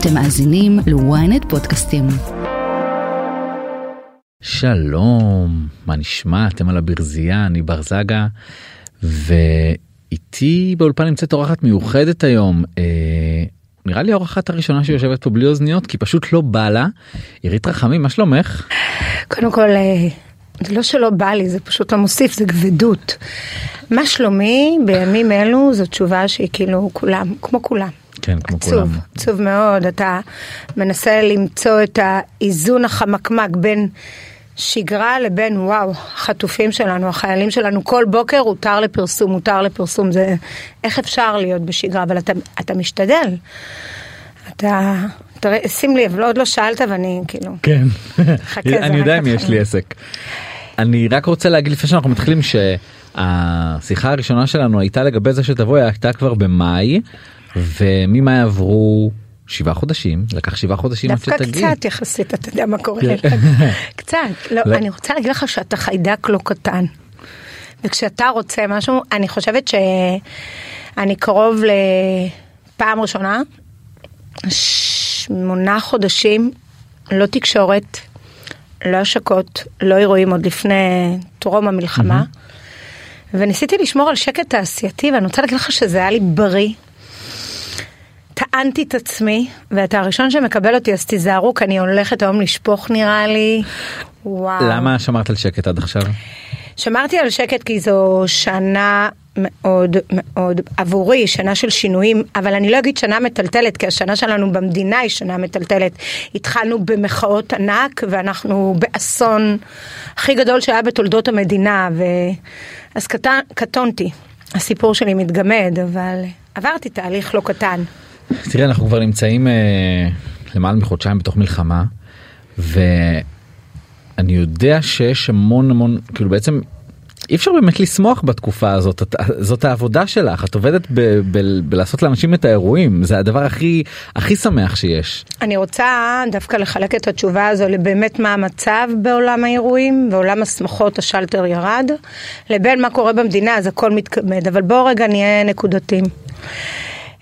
אתם מאזינים ל-ynet פודקאסטים. שלום, מה נשמע? אתם על הברזייה, אני בר זגה, ואיתי באולפן נמצאת אורחת מיוחדת היום. אה, נראה לי האורחת הראשונה שיושבת פה בלי אוזניות, כי פשוט לא בא לה. עירית רחמים, מה שלומך? קודם כל, אה, זה לא שלא בא לי, זה פשוט לא מוסיף, זה כבדות. מה שלומי בימים אלו זו תשובה שהיא כאילו כולם, כמו כולם. כן, כמו עצוב, כולם. עצוב מאוד, אתה מנסה למצוא את האיזון החמקמק בין שגרה לבין וואו, החטופים שלנו, החיילים שלנו, כל בוקר הותר לפרסום, הותר לפרסום, זה איך אפשר להיות בשגרה, אבל אתה, אתה משתדל. אתה, תראה, שים לב, לא, עוד לא שאלת ואני כאילו, כן, חכה, אני יודע אם יש. לי עסק. אני רק רוצה להגיד לפני שאנחנו מתחילים שהשיחה הראשונה שלנו הייתה לגבי זה שתבואי הייתה כבר במאי וממאי עברו שבעה חודשים לקח שבעה חודשים עד דווקא שתגיעי. קצת יחסית, אתה יודע מה קורה כן. לך. קצת, לא, לא. אני רוצה להגיד לך שאתה חיידק לא קטן. וכשאתה רוצה משהו, אני חושבת שאני קרוב לפעם ראשונה, שמונה חודשים, לא תקשורת, לא השקות, לא אירועים עוד לפני טרום המלחמה. וניסיתי לשמור על שקט תעשייתי, ואני רוצה להגיד לך שזה היה לי בריא. טענתי את עצמי, ואתה הראשון שמקבל אותי, אז תיזהרו, כי אני הולכת היום לשפוך נראה לי. וואו. למה שמרת על שקט עד עכשיו? שמרתי על שקט כי זו שנה מאוד מאוד עבורי, שנה של שינויים, אבל אני לא אגיד שנה מטלטלת, כי השנה שלנו במדינה היא שנה מטלטלת. התחלנו במחאות ענק, ואנחנו באסון הכי גדול שהיה בתולדות המדינה, ו... אז קט... קטונתי. הסיפור שלי מתגמד, אבל עברתי תהליך לא קטן. תראה אנחנו כבר נמצאים אה, למעלה מחודשיים בתוך מלחמה ואני יודע שיש המון המון כאילו בעצם אי אפשר באמת לשמוח בתקופה הזאת את, זאת העבודה שלך את עובדת ב, ב, בלעשות לאנשים את האירועים זה הדבר הכי הכי שמח שיש. אני רוצה דווקא לחלק את התשובה הזו לבאמת מה המצב בעולם האירועים, בעולם השמחות השלטר ירד, לבין מה קורה במדינה, אז הכל מתכבד, אבל בואו רגע נהיה נקודתיים.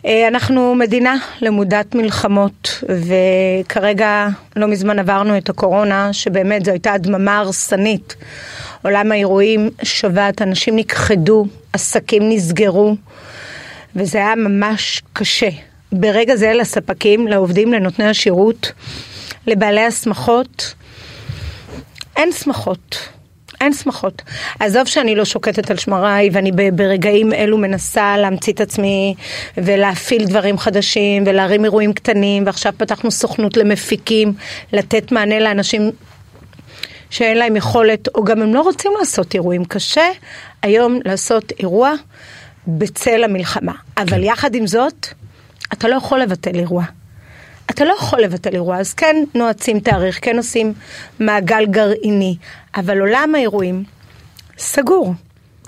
אה, אנחנו מדינה למודת מלחמות, וכרגע לא מזמן עברנו את הקורונה, שבאמת זו הייתה הדממה הרסנית. עולם האירועים שבת, אנשים נכחדו, עסקים נסגרו, וזה היה ממש קשה. ברגע זה לספקים, לעובדים, לנותני השירות, לבעלי השמחות, אין שמחות. אין שמחות. עזוב שאני לא שוקטת על שמריי ואני ברגעים אלו מנסה להמציא את עצמי ולהפעיל דברים חדשים ולהרים אירועים קטנים ועכשיו פתחנו סוכנות למפיקים, לתת מענה לאנשים שאין להם יכולת או גם הם לא רוצים לעשות אירועים. קשה היום לעשות אירוע בצל המלחמה. אבל יחד עם זאת, אתה לא יכול לבטל אירוע. אתה לא יכול לבטל אירוע, אז כן נועצים תאריך, כן עושים מעגל גרעיני, אבל עולם האירועים סגור.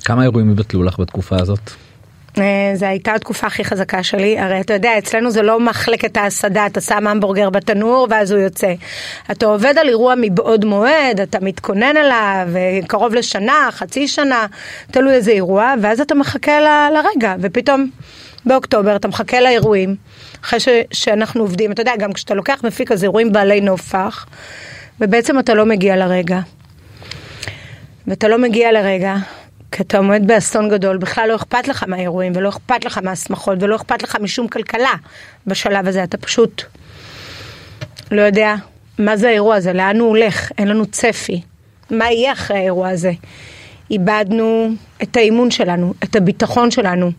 כמה אירועים יבטלו לך בתקופה הזאת? אה, זו הייתה התקופה הכי חזקה שלי, הרי אתה יודע, אצלנו זה לא מחלקת ההסעדה, אתה שם המבורגר בתנור ואז הוא יוצא. אתה עובד על אירוע מבעוד מועד, אתה מתכונן אליו, אה, קרוב לשנה, חצי שנה, תלוי איזה אירוע, ואז אתה מחכה ל- לרגע, ופתאום באוקטובר אתה מחכה לאירועים, אחרי ש- שאנחנו עובדים, אתה יודע, גם כשאתה לוקח מפיק אז אירועים בעלי נופח, ובעצם אתה לא מגיע לרגע. ואתה לא מגיע לרגע, כי אתה עומד באסון גדול, בכלל לא אכפת לך מהאירועים, ולא אכפת לך מהשמחות, ולא אכפת לך משום כלכלה בשלב הזה, אתה פשוט לא יודע מה זה האירוע הזה, לאן הוא הולך, אין לנו צפי. מה יהיה אחרי האירוע הזה? איבדנו את האימון שלנו, את הביטחון שלנו.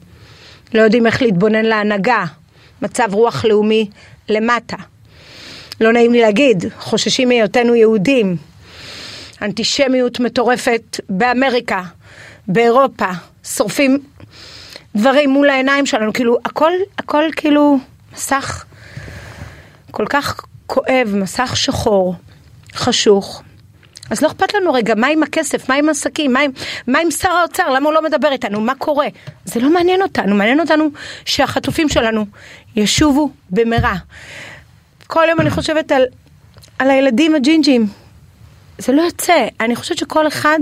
לא יודעים איך להתבונן להנהגה, מצב רוח לאומי למטה. לא נעים לי להגיד, חוששים מהיותנו יהודים. אנטישמיות מטורפת באמריקה, באירופה, שורפים דברים מול העיניים שלנו, כאילו הכל, הכל כאילו מסך כל כך כואב, מסך שחור, חשוך. אז לא אכפת לנו רגע, מה עם הכסף, מה עם עסקים, מה עם, מה עם שר האוצר, למה הוא לא מדבר איתנו, מה קורה? זה לא מעניין אותנו, מעניין אותנו שהחטופים שלנו ישובו במהרה. כל יום אני חושבת על, על הילדים הג'ינג'ים, זה לא יוצא, אני חושבת שכל אחד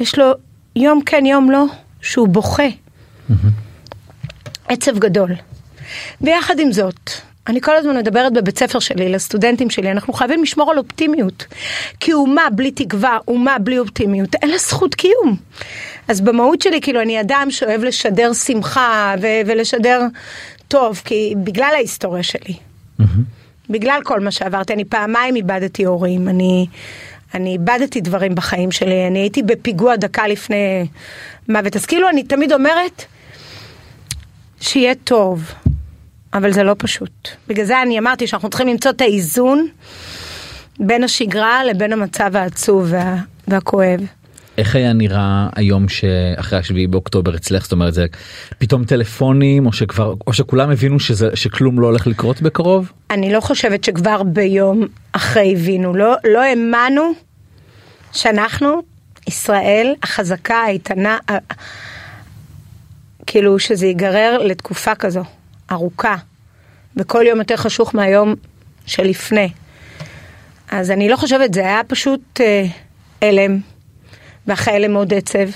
יש לו יום כן יום לא, שהוא בוכה. עצב גדול. ויחד עם זאת, אני כל הזמן מדברת בבית ספר שלי, לסטודנטים שלי, אנחנו חייבים לשמור על אופטימיות. כי אומה בלי תקווה, אומה בלי אופטימיות, אין לה זכות קיום. אז במהות שלי, כאילו, אני אדם שאוהב לשדר שמחה ו- ולשדר טוב, כי בגלל ההיסטוריה שלי. בגלל כל מה שעברתי, אני פעמיים איבדתי הורים, אני, אני איבדתי דברים בחיים שלי, אני הייתי בפיגוע דקה לפני מוות, אז כאילו אני תמיד אומרת שיהיה טוב, אבל זה לא פשוט. בגלל זה אני אמרתי שאנחנו צריכים למצוא את האיזון בין השגרה לבין המצב העצוב וה, והכואב. איך היה נראה היום שאחרי השביעי באוקטובר אצלך זאת אומרת זה פתאום טלפונים או שכבר או שכולם הבינו שזה שכלום לא הולך לקרות בקרוב אני לא חושבת שכבר ביום אחרי הבינו, לא, לא האמנו שאנחנו, ישראל, החזקה, האיתנה, כאילו שזה ייגרר לתקופה כזו, ארוכה, וכל יום יותר חשוך מהיום שלפני. אז אני לא חושבת, זה היה פשוט אה, הלם, ואחרי הלם עוד עצב,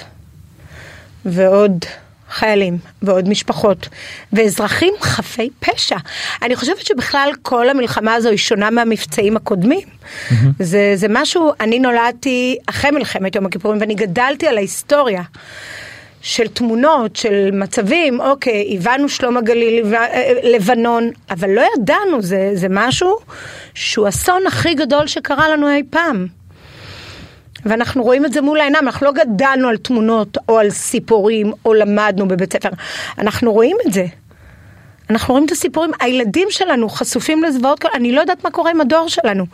ועוד חיילים, ועוד משפחות, ואזרחים חפי פשע. אני חושבת שבכלל כל המלחמה הזו היא שונה מהמבצעים הקודמים. זה, זה משהו, אני נולדתי אחרי מלחמת יום הכיפורים, ואני גדלתי על ההיסטוריה. של תמונות, של מצבים, אוקיי, הבנו שלום הגליל, אה, לבנון, אבל לא ידענו, זה, זה משהו שהוא אסון הכי גדול שקרה לנו אי פעם. ואנחנו רואים את זה מול העיניים, אנחנו לא גדלנו על תמונות או על סיפורים או למדנו בבית ספר, אנחנו רואים את זה. אנחנו רואים את הסיפורים, הילדים שלנו חשופים לזוועות אני לא יודעת מה קורה עם הדור שלנו.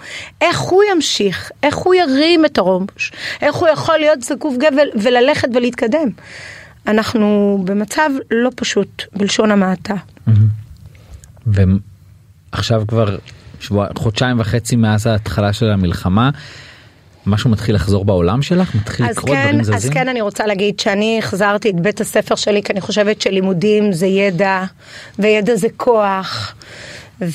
איך הוא ימשיך, איך הוא ירים את הראש, איך הוא יכול להיות זקוף גב וללכת ולהתקדם. אנחנו במצב לא פשוט, בלשון המעטה. ועכשיו כבר שבוע, חודשיים וחצי מאז ההתחלה של המלחמה. משהו מתחיל לחזור בעולם שלך? מתחיל לקרות כן, דברים זזים? אז כן, אני רוצה להגיד שאני החזרתי את בית הספר שלי, כי אני חושבת שלימודים זה ידע, וידע זה כוח.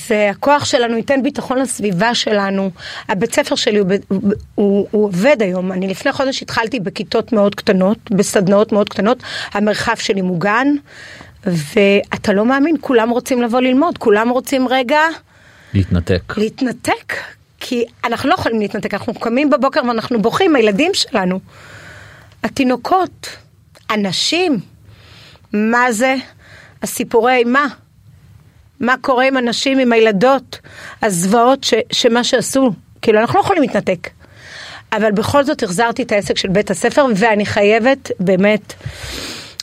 והכוח שלנו ייתן ביטחון לסביבה שלנו. הבית ספר שלי הוא, הוא, הוא, הוא עובד היום. אני לפני חודש התחלתי בכיתות מאוד קטנות, בסדנאות מאוד קטנות. המרחב שלי מוגן, ואתה לא מאמין, כולם רוצים לבוא ללמוד, כולם רוצים רגע להתנתק. להתנתק. כי אנחנו לא יכולים להתנתק, אנחנו קמים בבוקר ואנחנו בוכים, הילדים שלנו. התינוקות, הנשים, מה זה הסיפורי אימה? מה קורה עם הנשים, עם הילדות, הזוועות ש, שמה שעשו. כאילו, אנחנו לא יכולים להתנתק. אבל בכל זאת החזרתי את העסק של בית הספר, ואני חייבת באמת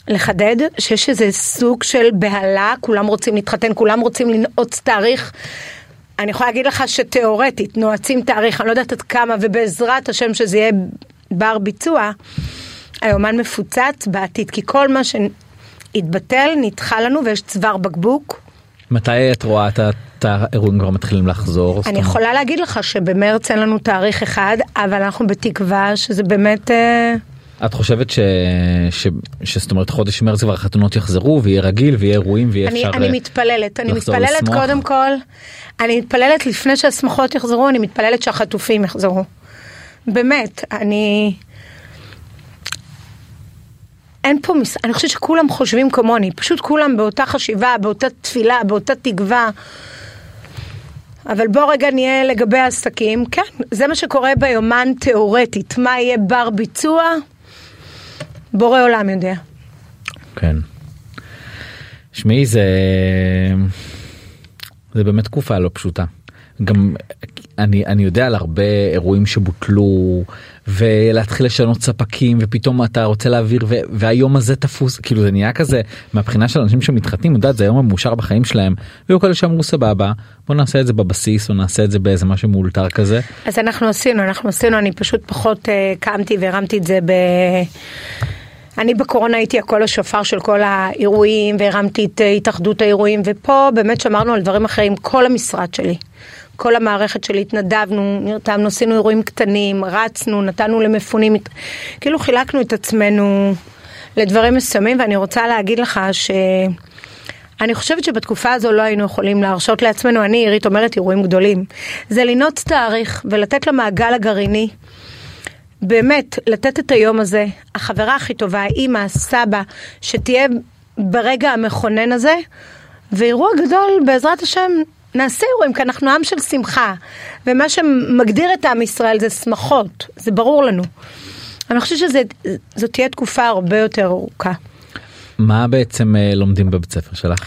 לחדד שיש איזה סוג של בהלה, כולם רוצים להתחתן, כולם רוצים לנעוץ תאריך. אני יכולה להגיד לך שתיאורטית נועצים תאריך, אני לא יודעת עד כמה, ובעזרת השם שזה יהיה בר ביצוע, היומן מפוצץ בעתיד, כי כל מה שהתבטל נדחה לנו ויש צוואר בקבוק. מתי את רואה את האירועים כבר מתחילים לחזור? זאת אני יכולה להגיד לך שבמרץ אין לנו תאריך אחד, אבל אנחנו בתקווה שזה באמת... אה, את חושבת ש... ש... שזאת אומרת חודש מרץ כבר החתונות יחזרו ויהיה רגיל ויהיה אירועים ויהיה אני, אפשר אני אה, מתפללת, אני מתפללת לשמוח? קודם כל, אני מתפללת לפני שהשמחות יחזרו, אני מתפללת שהחטופים יחזרו. באמת, אני... אין פה, מס... אני חושבת שכולם חושבים כמוני, פשוט כולם באותה חשיבה, באותה תפילה, באותה תקווה. אבל בוא רגע נהיה לגבי העסקים, כן, זה מה שקורה ביומן תיאורטית, מה יהיה בר ביצוע? בורא עולם יודע. כן. שמעי זה זה באמת תקופה לא פשוטה. גם אני אני יודע על הרבה אירועים שבוטלו ולהתחיל לשנות ספקים ופתאום אתה רוצה להעביר ו- והיום הזה תפוס כאילו זה נהיה כזה מהבחינה של אנשים שמתחתנים יודעת זה היום המאושר בחיים שלהם והיו כאלה שאמרו סבבה בוא נעשה את זה בבסיס או נעשה את זה באיזה משהו מאולתר כזה. אז אנחנו עשינו, אנחנו עשינו, אני פשוט פחות uh, קמתי והרמתי את זה ב... אני בקורונה הייתי הקול השופר של כל האירועים והרמתי את uh, התאחדות האירועים ופה באמת שמרנו על דברים אחרים, כל המשרד שלי. כל המערכת שלי התנדבנו, נרתמנו, עשינו אירועים קטנים, רצנו, נתנו למפונים, כאילו חילקנו את עצמנו לדברים מסוימים ואני רוצה להגיד לך ש... אני חושבת שבתקופה הזו לא היינו יכולים להרשות לעצמנו, אני עירית אומרת אירועים גדולים. זה לנעוץ תאריך ולתת למעגל הגרעיני, באמת, לתת את היום הזה, החברה הכי טובה, האימא, הסבא, שתהיה ברגע המכונן הזה, ואירוע גדול בעזרת השם נעשה אירועים, כי אנחנו עם של שמחה, ומה שמגדיר את עם ישראל זה שמחות, זה ברור לנו. אני חושבת שזאת תהיה תקופה הרבה יותר ארוכה. מה בעצם אה, לומדים בבית ספר שלך?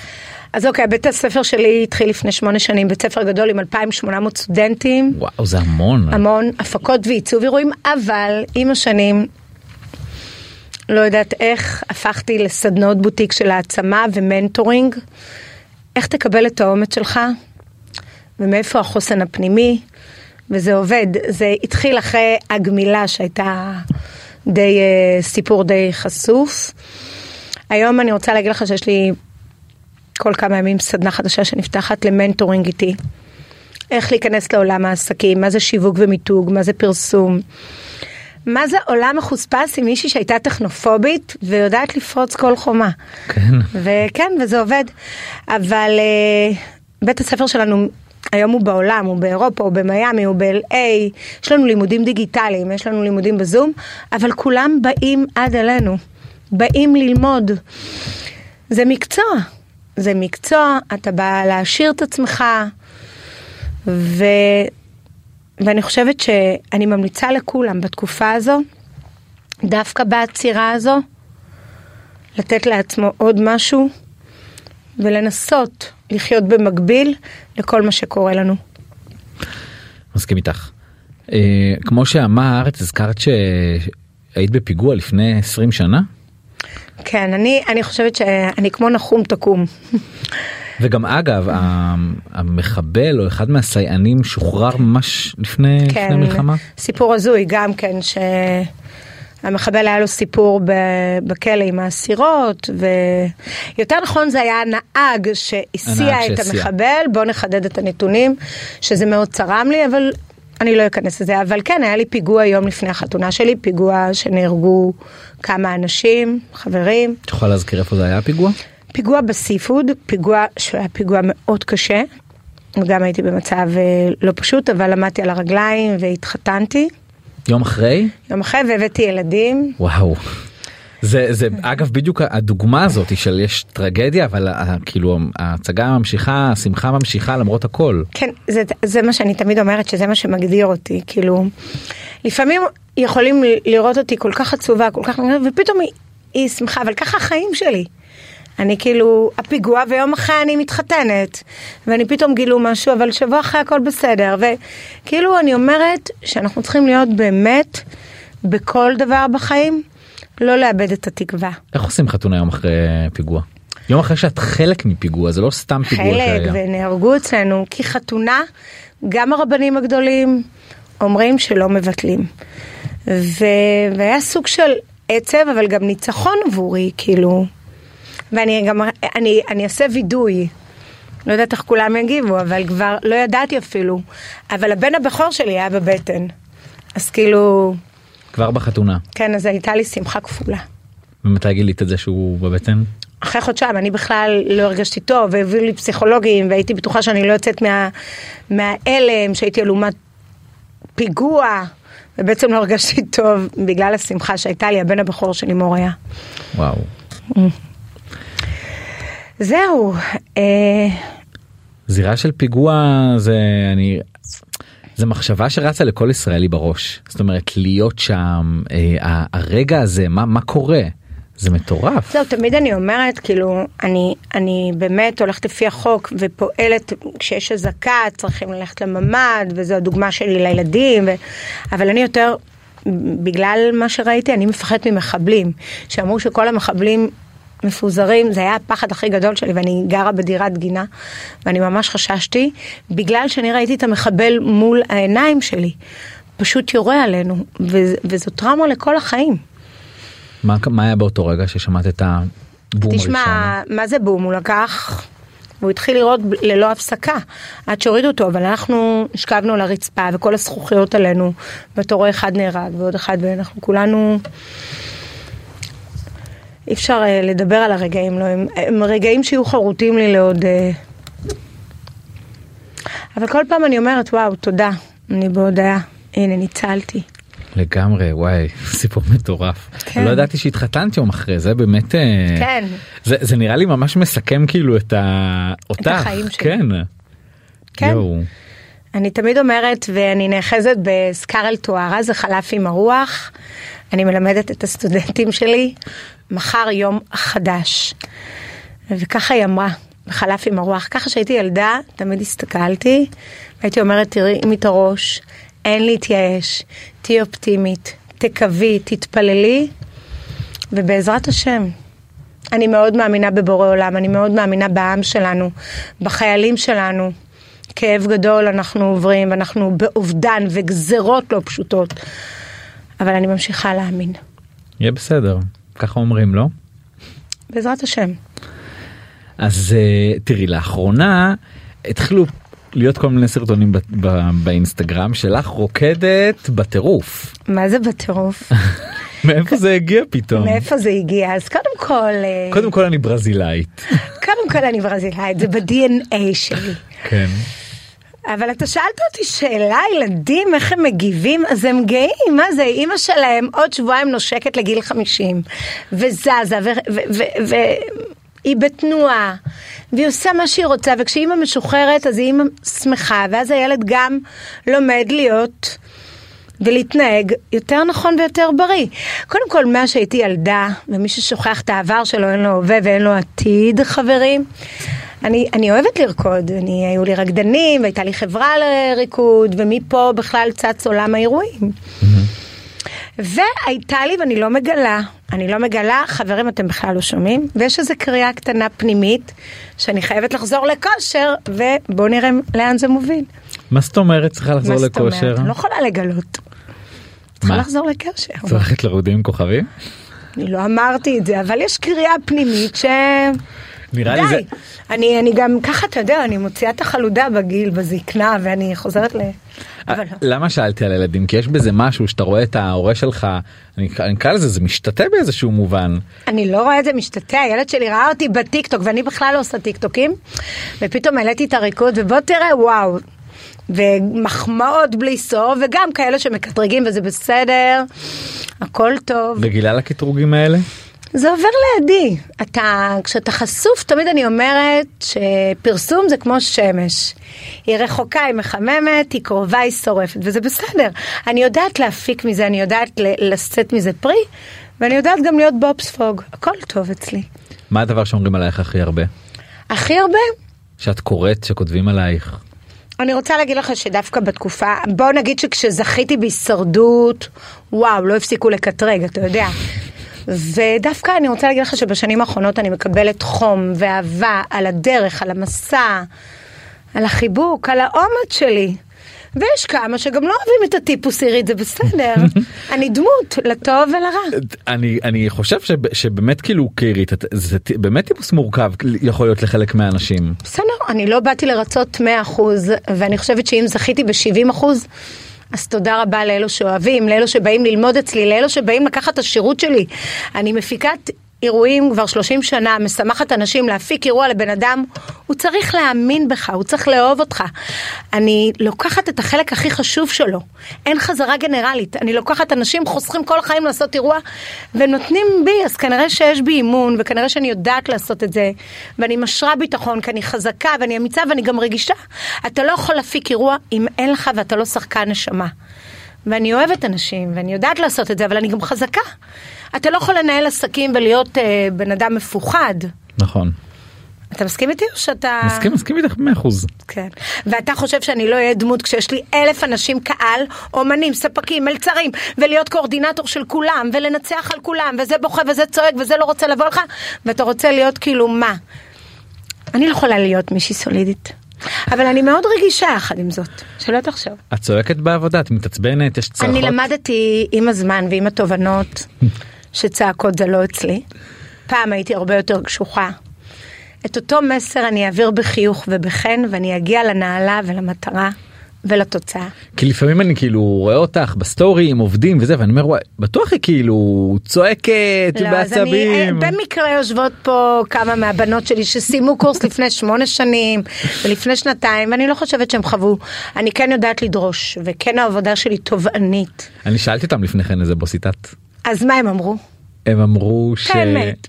אז אוקיי, בית הספר שלי התחיל לפני שמונה שנים, בית ספר גדול עם 2,800 סטודנטים. וואו, זה המון. המון, הפקות ועיצוב אירועים, אבל עם השנים, לא יודעת איך, הפכתי לסדנאות בוטיק של העצמה ומנטורינג. איך תקבל את האומץ שלך, ומאיפה החוסן הפנימי, וזה עובד. זה התחיל אחרי הגמילה שהייתה די, אה, סיפור די חשוף. היום אני רוצה להגיד לך שיש לי כל כמה ימים סדנה חדשה שנפתחת למנטורינג איתי. איך להיכנס לעולם העסקים, מה זה שיווק ומיתוג, מה זה פרסום. מה זה עולם מחוספס עם מישהי שהייתה טכנופובית ויודעת לפרוץ כל חומה. כן. וכן, וזה עובד. אבל uh, בית הספר שלנו היום הוא בעולם, הוא באירופה, הוא במיאמי, הוא ב-LA, יש לנו לימודים דיגיטליים, יש לנו לימודים בזום, אבל כולם באים עד אלינו, באים ללמוד. זה מקצוע, זה מקצוע, אתה בא להעשיר את עצמך, ו... ואני חושבת שאני ממליצה לכולם בתקופה הזו, דווקא בעצירה הזו, לתת לעצמו עוד משהו ולנסות לחיות במקביל לכל מה שקורה לנו. מסכים איתך. אה, כמו שאמרת, הזכרת שהיית בפיגוע לפני 20 שנה? כן, אני, אני חושבת שאני כמו נחום תקום. וגם אגב המחבל או אחד מהסייענים שוחרר ממש לפני, כן, לפני מלחמה. סיפור הזוי גם כן שהמחבל היה לו סיפור בכלא עם האסירות ויותר נכון זה היה הנהג שהסיע את המחבל בוא נחדד את הנתונים שזה מאוד צרם לי אבל אני לא אכנס לזה אבל כן היה לי פיגוע יום לפני החתונה שלי פיגוע שנהרגו כמה אנשים חברים. את יכולה להזכיר איפה זה היה הפיגוע? פיגוע בסיפוד, פיגוע שהיה פיגוע מאוד קשה. גם הייתי במצב אה, לא פשוט, אבל עמדתי על הרגליים והתחתנתי. יום אחרי? יום אחרי והבאתי ילדים. וואו. זה זה אגב בדיוק הדוגמה הזאת של יש טרגדיה אבל כאילו ההצגה ממשיכה השמחה ממשיכה למרות הכל. כן זה, זה מה שאני תמיד אומרת שזה מה שמגדיר אותי כאילו לפעמים יכולים לראות אותי כל כך עצובה כל כך ופתאום היא, היא שמחה אבל ככה החיים שלי. אני כאילו, הפיגוע ויום אחרי אני מתחתנת, ואני פתאום גילו משהו, אבל שבוע אחרי הכל בסדר, וכאילו אני אומרת שאנחנו צריכים להיות באמת בכל דבר בחיים, לא לאבד את התקווה. איך עושים חתונה יום אחרי פיגוע? יום אחרי שאת חלק מפיגוע, זה לא סתם פיגוע שהיה. חלק, ונהרגו אצלנו, כי חתונה, גם הרבנים הגדולים אומרים שלא מבטלים. ו... והיה סוג של עצב, אבל גם ניצחון עבורי, כאילו, ואני גם, אני, אני אעשה וידוי. לא יודעת איך כולם יגיבו, אבל כבר לא ידעתי אפילו. אבל הבן הבכור שלי היה בבטן. אז כאילו... כבר בחתונה. כן, אז הייתה לי שמחה כפולה. ומתי גילית את זה שהוא בבטן? אחרי חודשיים, אני בכלל לא הרגשתי טוב, והביאו לי פסיכולוגים, והייתי בטוחה שאני לא יוצאת מה, מההלם, שהייתי אלומת פיגוע, ובעצם לא הרגשתי טוב בגלל השמחה שהייתה לי, הבן הבכור שלי מוריה. וואו. זהו. אה... זירה של פיגוע זה אני זה מחשבה שרצה לכל ישראלי בראש זאת אומרת להיות שם אה, הרגע הזה מה מה קורה זה מטורף. זהו תמיד אני אומרת כאילו אני אני באמת הולכת לפי החוק ופועלת כשיש אזעקה צריכים ללכת לממ"ד וזו הדוגמה שלי לילדים ו... אבל אני יותר בגלל מה שראיתי אני מפחדת ממחבלים שאמרו שכל המחבלים מפוזרים, זה היה הפחד הכי גדול שלי ואני גרה בדירת גינה ואני ממש חששתי בגלל שאני ראיתי את המחבל מול העיניים שלי, פשוט יורה עלינו ו- וזו טראומה לכל החיים. מה, מה היה באותו רגע ששמעת את הבום הראשון? תשמע, מה זה בום? הוא לקח... והוא התחיל לראות ללא הפסקה עד שהורידו אותו, אבל אנחנו השכבנו על הרצפה וכל הזכוכיות עלינו, ואתה רואה אחד נהרג ועוד אחד, ואנחנו כולנו אי אפשר uh, לדבר על הרגעים, לא, הם, הם רגעים שיהיו חרוטים לי לעוד... Uh... אבל כל פעם אני אומרת, וואו, תודה, אני בהודעה, הנה, ניצלתי. לגמרי, וואי, סיפור מטורף. כן. לא ידעתי שהתחתנת יום אחרי זה, באמת... אה, כן. זה, זה נראה לי ממש מסכם כאילו את ה... אותך. את החיים שלי. כן. כן. יואו. אני תמיד אומרת, ואני נאחזת בסקארל טוארה, זה חלף עם הרוח. אני מלמדת את הסטודנטים שלי, מחר יום חדש. וככה היא אמרה, חלף עם הרוח. ככה שהייתי ילדה, תמיד הסתכלתי, והייתי אומרת, תראי את הראש, אין להתייאש, תהיי אופטימית, תקווי, תתפללי, ובעזרת השם. אני מאוד מאמינה בבורא עולם, אני מאוד מאמינה בעם שלנו, בחיילים שלנו. כאב גדול אנחנו עוברים, ואנחנו באובדן וגזרות לא פשוטות, אבל אני ממשיכה להאמין. יהיה בסדר, ככה אומרים, לא? בעזרת השם. אז אה, תראי, לאחרונה התחילו להיות כל מיני סרטונים ב- ב- באינסטגרם שלך רוקדת בטירוף. מה זה בטירוף? מאיפה זה הגיע פתאום? מאיפה זה הגיע? אז קודם כל, אה, קודם כל אני ברזילאית. קודם כל אני ברזילאית, זה ב-DNA שלי. כן. אבל אתה שאלת אותי שאלה, ילדים, איך הם מגיבים? אז הם גאים, מה זה? אימא שלהם עוד שבועיים נושקת לגיל 50, וזזה, והיא בתנועה, והיא עושה מה שהיא רוצה, וכשאימא משוחררת אז אימא שמחה, ואז הילד גם לומד להיות ולהתנהג יותר נכון ויותר בריא. קודם כל, מאז שהייתי ילדה, ומי ששוכח את העבר שלו, אין לו הווה ואין לו עתיד, חברים. אני, אני אוהבת לרקוד, אני, היו לי רקדנים, והייתה לי חברה לריקוד, ומפה בכלל צץ עולם האירועים. והייתה לי, ואני לא מגלה, אני לא מגלה, חברים, אתם בכלל לא שומעים, ויש איזו קריאה קטנה פנימית, שאני חייבת לחזור לכושר, ובואו נראה לאן זה מוביל. מה זאת אומרת צריכה לחזור מה זאת לכושר? אומרת? אני לא יכולה לגלות. צריכה? לחזור לכושר. את הולכת לרודים עם כוכבים? אני לא אמרתי את זה, אבל יש קריאה פנימית ש... נראה לי זה... די. אני, אני גם ככה, אתה יודע, אני מוציאה את החלודה בגיל, בזקנה, ואני חוזרת ל... אבל לא. למה שאלתי על ילדים? כי יש בזה משהו שאתה רואה את ההורה שלך, אני אקרא לזה, זה משתתה באיזשהו מובן. אני לא רואה את זה משתתע, הילד שלי ראה אותי בטיקטוק, ואני בכלל לא עושה טיקטוקים, ופתאום העליתי את הריקוד, ובוא תראה, וואו. ומחמאות בלי סוף, וגם כאלה שמקטרגים וזה בסדר, הכל טוב. בגלל הקטרוגים האלה? זה עובר לידי. אתה, כשאתה חשוף, תמיד אני אומרת שפרסום זה כמו שמש. היא רחוקה, היא מחממת, היא קרובה, היא שורפת, וזה בסדר. אני יודעת להפיק מזה, אני יודעת לשאת מזה פרי, ואני יודעת גם להיות בובספוג. הכל טוב אצלי. מה הדבר שאומרים עלייך הכי הרבה? הכי הרבה, שאת קוראת, שכותבים עלייך. אני רוצה להגיד לך שדווקא בתקופה, בוא נגיד שכשזכיתי בהישרדות, וואו, לא הפסיקו לקטרג, אתה יודע. ודווקא אני רוצה להגיד לך שבשנים האחרונות אני מקבלת חום ואהבה על הדרך, על המסע, על החיבוק, על האומץ שלי. ויש כמה שגם לא אוהבים את הטיפוס עירית, זה בסדר. אני דמות, לטוב ולרע. אני אני חושב שב- שבאמת כאילו קירית זה באמת טיפוס מורכב יכול להיות לחלק מהאנשים. בסדר, אני לא באתי לרצות 100% ואני חושבת שאם זכיתי ב-70% אז תודה רבה לאלו שאוהבים, לאלו שבאים ללמוד אצלי, לאלו שבאים לקחת את השירות שלי. אני מפיקת אירועים כבר 30 שנה, משמחת אנשים להפיק אירוע לבן אדם, הוא צריך להאמין בך, הוא צריך לאהוב אותך. אני לוקחת את החלק הכי חשוב שלו, אין חזרה גנרלית. אני לוקחת אנשים, חוסכים כל החיים לעשות אירוע, ונותנים בי, אז כנראה שיש בי אימון, וכנראה שאני יודעת לעשות את זה, ואני משרה ביטחון, כי אני חזקה, ואני אמיצה, ואני גם רגישה. אתה לא יכול להפיק אירוע אם אין לך ואתה לא שחקן נשמה. ואני אוהבת אנשים, ואני יודעת לעשות את זה, אבל אני גם חזקה. אתה לא יכול לנהל עסקים ולהיות אה, בן אדם מפוחד. נכון. אתה מסכים איתי או שאתה... מסכים מסכים איתך במאה אחוז. כן. ואתה חושב שאני לא אהיה דמות כשיש לי אלף אנשים קהל, אומנים, ספקים, מלצרים, ולהיות קואורדינטור של כולם, ולנצח על כולם, וזה בוכה וזה צועק וזה לא רוצה לבוא לך, ואתה רוצה להיות כאילו מה? אני לא יכולה להיות מישהי סולידית. אבל אני מאוד רגישה יחד עם זאת, שלא תחשוב. את צועקת בעבודה, את מתעצבנת, יש צרחות. אני למדתי עם הזמן ועם התובנות שצעקות זה לא אצלי. פעם הייתי הרבה יותר קשוחה. את אותו מסר אני אעביר בחיוך ובחן ואני אגיע לנעלה ולמטרה ולתוצאה. כי לפעמים אני כאילו רואה אותך בסטורי עם עובדים וזה ואני אומר וואי בטוח היא כאילו צועקת לא, אז אני, בעצבים. אה, במקרה יושבות פה כמה מהבנות שלי שסיימו קורס לפני שמונה שנים ולפני שנתיים ואני לא חושבת שהם חוו. אני כן יודעת לדרוש וכן העבודה שלי תובענית. אני שאלתי אותם לפני כן איזה בוסיטת. אז מה הם אמרו? הם אמרו ש... האמת.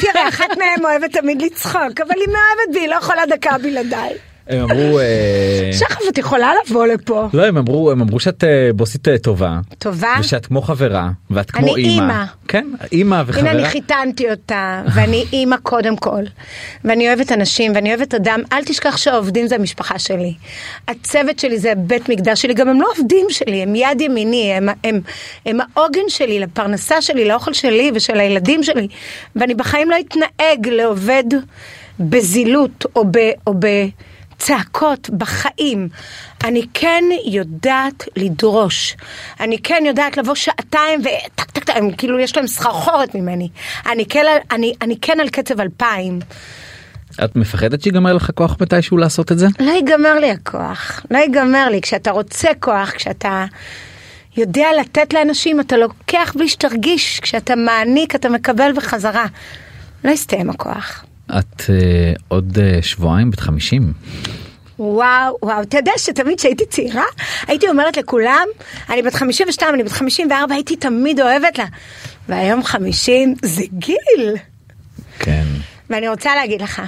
תראה, אחת מהם אוהבת תמיד לצחוק, אבל היא מאוהבת בי, היא לא יכולה דקה בלעדיי. הם אמרו אה, שחף, את יכולה לבוא לפה. לא הם אמרו הם אמרו שאת אה, בוסית אה, טובה טובה? ושאת כמו חברה ואת כמו אני אימא. כן אימא וחברה הנה אני חיתנתי אותה, ואני אימא קודם כל, ואני אוהבת אנשים, ואני אוהבת אדם, אל תשכח שהעובדים זה המשפחה שלי. הצוות שלי זה בית מקדש שלי, גם הם לא עובדים שלי, הם יד ימיני, הם, הם, הם העוגן שלי, לפרנסה שלי, לאוכל שלי ושל הילדים שלי, ואני בחיים לא אתנהג לעובד בזילות או, ב, או בצעקות בחיים. אני כן יודעת לדרוש. אני כן יודעת לבוא שעתיים וטק טק טק, הם כאילו יש להם סחרחורת ממני. אני כן, אני, אני כן על קצב אלפיים. את מפחדת שיגמר לך כוח מתישהו לעשות את זה? לא ייגמר לי הכוח, לא ייגמר לי. כשאתה רוצה כוח, כשאתה יודע לתת לאנשים, אתה לוקח בלי שתרגיש. כשאתה מעניק, אתה מקבל בחזרה. לא יסתיים הכוח. את אה, עוד אה, שבועיים בת 50 וואו, וואו, אתה יודע שתמיד כשהייתי צעירה, הייתי אומרת לכולם, אני בת 52, אני בת 54, הייתי תמיד אוהבת לה. והיום 50 זה גיל. כן ואני רוצה להגיד לך,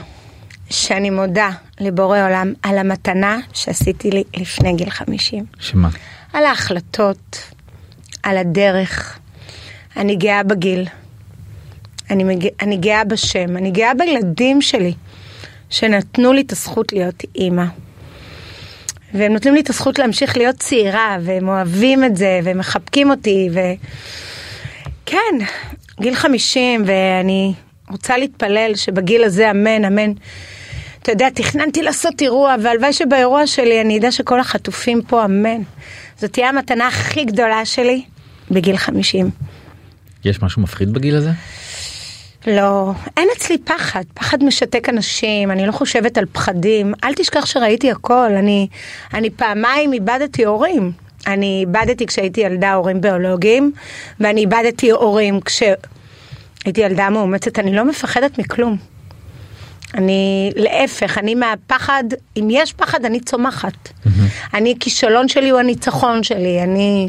שאני מודה לבורא עולם על המתנה שעשיתי לי לפני גיל 50. שמה על ההחלטות, על הדרך. אני גאה בגיל. אני, מג... אני גאה בשם, אני גאה בילדים שלי, שנתנו לי את הזכות להיות אימא. והם נותנים לי את הזכות להמשיך להיות צעירה, והם אוהבים את זה, והם מחבקים אותי, ו... כן, גיל 50, ואני רוצה להתפלל שבגיל הזה, אמן, אמן. אתה יודע, תכננתי לעשות אירוע, והלוואי שבאירוע שלי אני אדע שכל החטופים פה, אמן. זאת תהיה המתנה הכי גדולה שלי בגיל 50. יש משהו מפחיד בגיל הזה? לא, אין אצלי פחד, פחד משתק אנשים, אני לא חושבת על פחדים, אל תשכח שראיתי הכל, אני, אני פעמיים איבדתי הורים. אני איבדתי כשהייתי ילדה הורים ביולוגיים, ואני איבדתי הורים כשהייתי ילדה מאומצת, אני לא מפחדת מכלום. אני, להפך, אני מהפחד, אם יש פחד, אני צומחת. אני, כישלון שלי הוא הניצחון שלי, אני...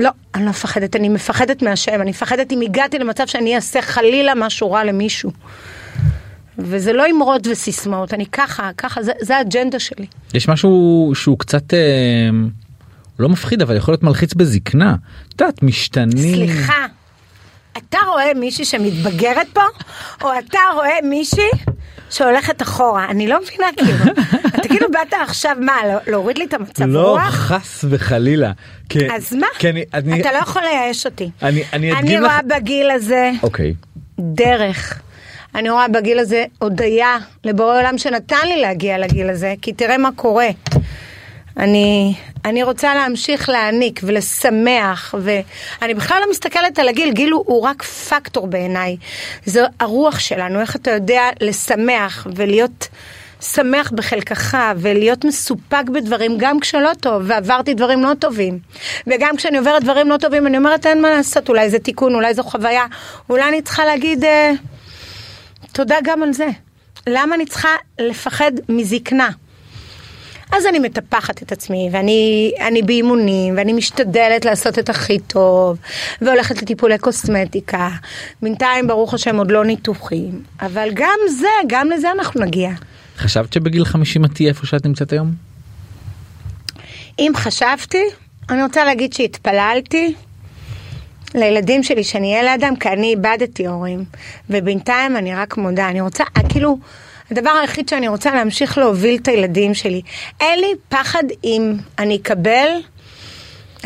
לא, אני לא מפחדת, אני מפחדת מהשם, אני מפחדת אם הגעתי למצב שאני אעשה חלילה משהו רע למישהו. וזה לא אמרות וסיסמאות, אני ככה, ככה, זה, זה האג'נדה שלי. יש משהו שהוא קצת אה, לא מפחיד אבל יכול להיות מלחיץ בזקנה. את יודעת משתנים. סליחה, אתה רואה מישהי שמתבגרת פה, או אתה רואה מישהי שהולכת אחורה? אני לא מבינה כאילו. אתה כאילו באת עכשיו, מה, לא- להוריד לי את המצב לא רוח? חס וחלילה. כי- אז מה? כי אני, אני, אתה לא יכול לייאש אותי. אני, אני אני אדגים לך. רואה בגיל הזה אוקיי. דרך. אני רואה בגיל הזה הודיה לבורא עולם שנתן לי להגיע לגיל הזה, כי תראה מה קורה. אני, אני רוצה להמשיך להעניק ולשמח, ואני בכלל לא מסתכלת על הגיל, גיל הוא, הוא רק פקטור בעיניי. זו הרוח שלנו, איך אתה יודע לשמח ולהיות שמח בחלקך, ולהיות מסופק בדברים, גם כשלא טוב, ועברתי דברים לא טובים. וגם כשאני עוברת דברים לא טובים, אני אומרת, אין מה לעשות, אולי זה תיקון, אולי זו חוויה, אולי אני צריכה להגיד... אה, תודה גם על זה. למה אני צריכה לפחד מזקנה? אז אני מטפחת את עצמי, ואני אני באימונים, ואני משתדלת לעשות את הכי טוב, והולכת לטיפולי קוסמטיקה. בינתיים, ברוך השם, עוד לא ניתוחים. אבל גם זה, גם לזה אנחנו נגיע. חשבת שבגיל 50 את תהיי איפה שאת נמצאת היום? אם חשבתי, אני רוצה להגיד שהתפללתי לילדים שלי שאני אהיה לידם, כי אני איבדתי הורים. ובינתיים אני רק מודה, אני רוצה, כאילו, הדבר היחיד שאני רוצה להמשיך להוביל את הילדים שלי. אין לי פחד אם אני אקבל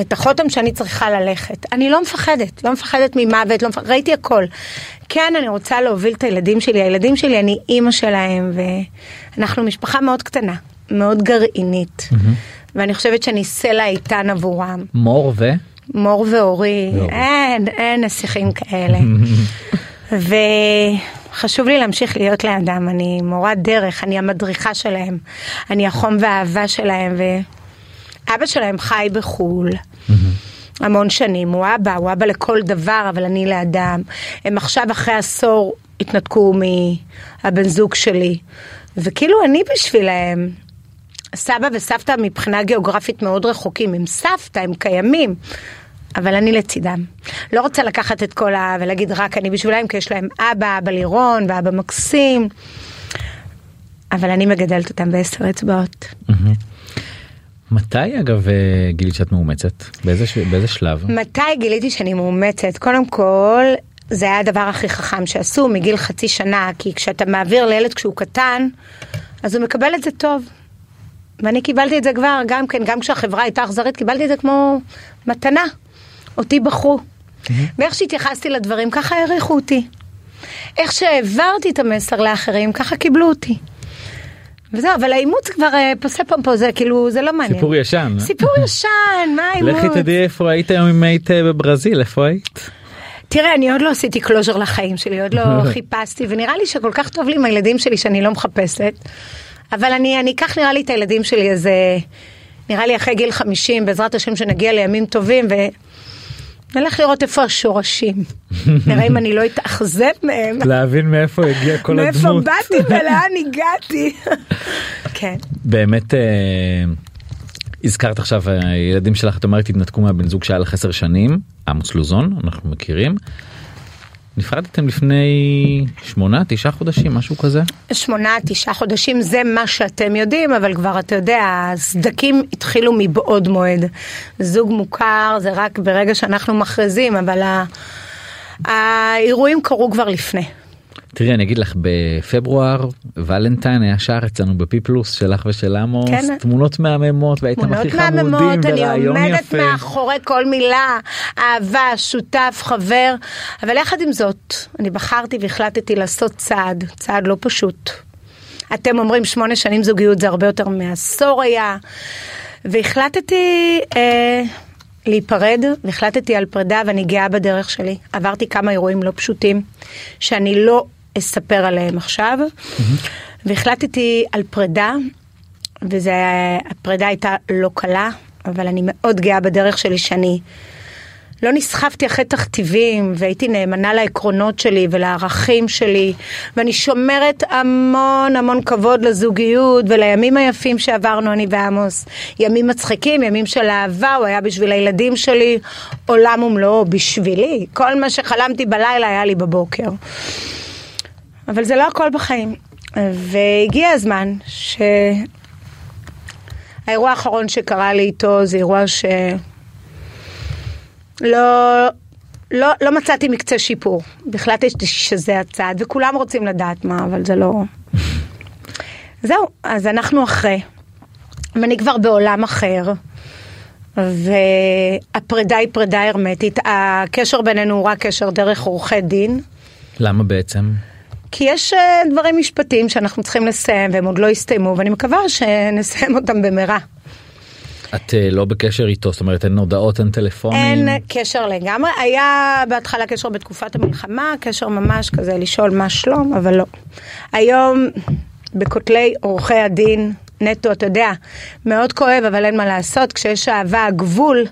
את החותם שאני צריכה ללכת. אני לא מפחדת, לא מפחדת ממוות, לא מפחדת, ראיתי הכל. כן, אני רוצה להוביל את הילדים שלי. הילדים שלי, אני אימא שלהם, ואנחנו משפחה מאוד קטנה, מאוד גרעינית. ואני חושבת שאני סלע איתן עבורם. מור ו? מור ואורי. אין, אין נסיכים כאלה. וחשוב לי להמשיך להיות לידם, אני מורת דרך, אני המדריכה שלהם, אני החום והאהבה שלהם, ואבא שלהם חי בחו"ל. המון שנים, הוא אבא, הוא אבא לכל דבר, אבל אני לאדם. הם עכשיו אחרי עשור התנתקו מהבן זוג שלי, וכאילו אני בשבילהם. סבא וסבתא מבחינה גיאוגרפית מאוד רחוקים, הם סבתא, הם קיימים, אבל אני לצידם. לא רוצה לקחת את כל ה... ולהגיד רק אני בשבילם, כי יש להם אבא, אבא לירון ואבא מקסים. אבל אני מגדלת אותם בעשר אצבעות. מתי אגב אה, גילית שאת מאומצת? באיזה. באיזה שלב? מתי גיליתי שאני מאומצת? קודם כל, זה היה הדבר הכי חכם שעשו מגיל חצי שנה, כי כשאתה מעביר לילד כשהוא קטן, אז הוא מקבל את זה טוב. ואני קיבלתי את זה כבר, גם כן, גם כשהחברה הייתה אכזרית, קיבלתי את זה כמו מתנה. אותי בחרו. ואיך שהתייחסתי לדברים, ככה העריכו אותי. איך שהעברתי את המסר לאחרים, ככה קיבלו אותי. וזהו, אבל האימוץ כבר אה, פוסה פומפו, זה כאילו, זה לא מעניין. סיפור ישן. סיפור ישן, מה האימוץ? לכי תדעי איפה היית היום אם היית אה, בברזיל, איפה היית? תראה, אני עוד לא עשיתי closure לחיים שלי, עוד לא חיפשתי, ונראה לי שכל כך טוב לי עם הילדים שלי שאני לא מחפשת. אבל אני, אני אקח נראה לי את הילדים שלי איזה, נראה לי אחרי גיל 50, בעזרת השם שנגיע לימים טובים, ונלך לראות איפה השורשים. נראה אם אני לא אתאכזב מהם. להבין מאיפה הגיע כל הדמות. מאיפה באתי ולאן הגעתי. כן. באמת, אה, הזכרת עכשיו, אה, הילדים שלך, את אומרת, התנתקו מהבן זוג שהיה לך עשר שנים, עמוס לוזון, אנחנו מכירים. נפרדתם לפני שמונה, תשעה חודשים, משהו כזה? שמונה, תשעה חודשים זה מה שאתם יודעים, אבל כבר אתה יודע, הסדקים התחילו מבעוד מועד. זוג מוכר זה רק ברגע שאנחנו מכריזים, אבל ה... האירועים קרו כבר לפני. תראי, אני אגיד לך, בפברואר, ולנטיין היה שער אצלנו בפי פלוס שלך ושל עמוס, כן. תמונות מהממות, והייתם הכי חמודים, מהממות, אני ורעיון עומדת יפה. מאחורי כל מילה, אהבה, שותף, חבר, אבל יחד עם זאת, אני בחרתי והחלטתי לעשות צעד, צעד לא פשוט. אתם אומרים שמונה שנים זוגיות זה הרבה יותר מעשור היה, והחלטתי אה, להיפרד, והחלטתי על פרידה ואני גאה בדרך שלי. עברתי כמה אירועים לא פשוטים, שאני לא אספר עליהם עכשיו, והחלטתי על פרידה, והפרידה הייתה לא קלה, אבל אני מאוד גאה בדרך שלי שאני לא נסחפתי אחרי תכתיבים והייתי נאמנה לעקרונות שלי ולערכים שלי ואני שומרת המון המון כבוד לזוגיות ולימים היפים שעברנו אני ועמוס. ימים מצחיקים, ימים של אהבה, הוא היה בשביל הילדים שלי עולם ומלואו בשבילי. כל מה שחלמתי בלילה היה לי בבוקר. אבל זה לא הכל בחיים. והגיע הזמן ש... האירוע האחרון שקרה לי איתו זה אירוע ש... לא, לא, לא מצאתי מקצה שיפור. החלטתי שזה הצעד, וכולם רוצים לדעת מה, אבל זה לא... זהו, אז אנחנו אחרי, ואני כבר בעולם אחר, והפרידה היא פרידה הרמטית. הקשר בינינו הוא רק קשר דרך עורכי דין. למה בעצם? כי יש אה, דברים משפטיים שאנחנו צריכים לסיים והם עוד לא הסתיימו ואני מקווה שנסיים אותם במהרה. את אה, לא בקשר איתו, זאת אומרת אין הודעות, אין טלפונים. אין קשר לגמרי, היה בהתחלה קשר בתקופת המלחמה, קשר ממש כזה לשאול מה שלום, אבל לא. היום בכותלי עורכי הדין נטו, אתה יודע, מאוד כואב אבל אין מה לעשות, כשיש אהבה הגבול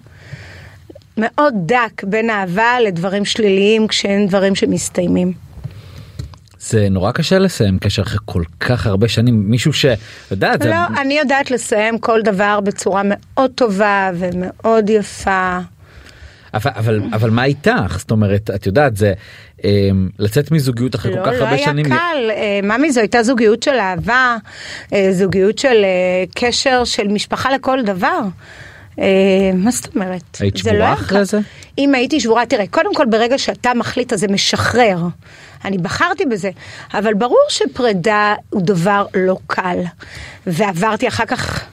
מאוד דק בין אהבה לדברים שליליים כשאין דברים שמסתיימים. זה נורא קשה לסיים קשר אחרי כל כך הרבה שנים, מישהו ש... יודעת, זה... לא, אני יודעת לסיים כל דבר בצורה מאוד טובה ומאוד יפה. אבל, אבל, אבל מה איתך? זאת אומרת, את יודעת, זה אה, לצאת מזוגיות אחרי לא, כל כך לא הרבה היה שנים. קל, אה, ממי זו הייתה זוגיות של אהבה, אה, זוגיות של אה, קשר של משפחה לכל דבר. אה, מה זאת אומרת? היית לא שבורה אחרי. זה? אם הייתי שבורה, תראה, קודם כל ברגע שאתה מחליט אז זה משחרר. אני בחרתי בזה, אבל ברור שפרידה הוא דבר לא קל. ועברתי אחר כך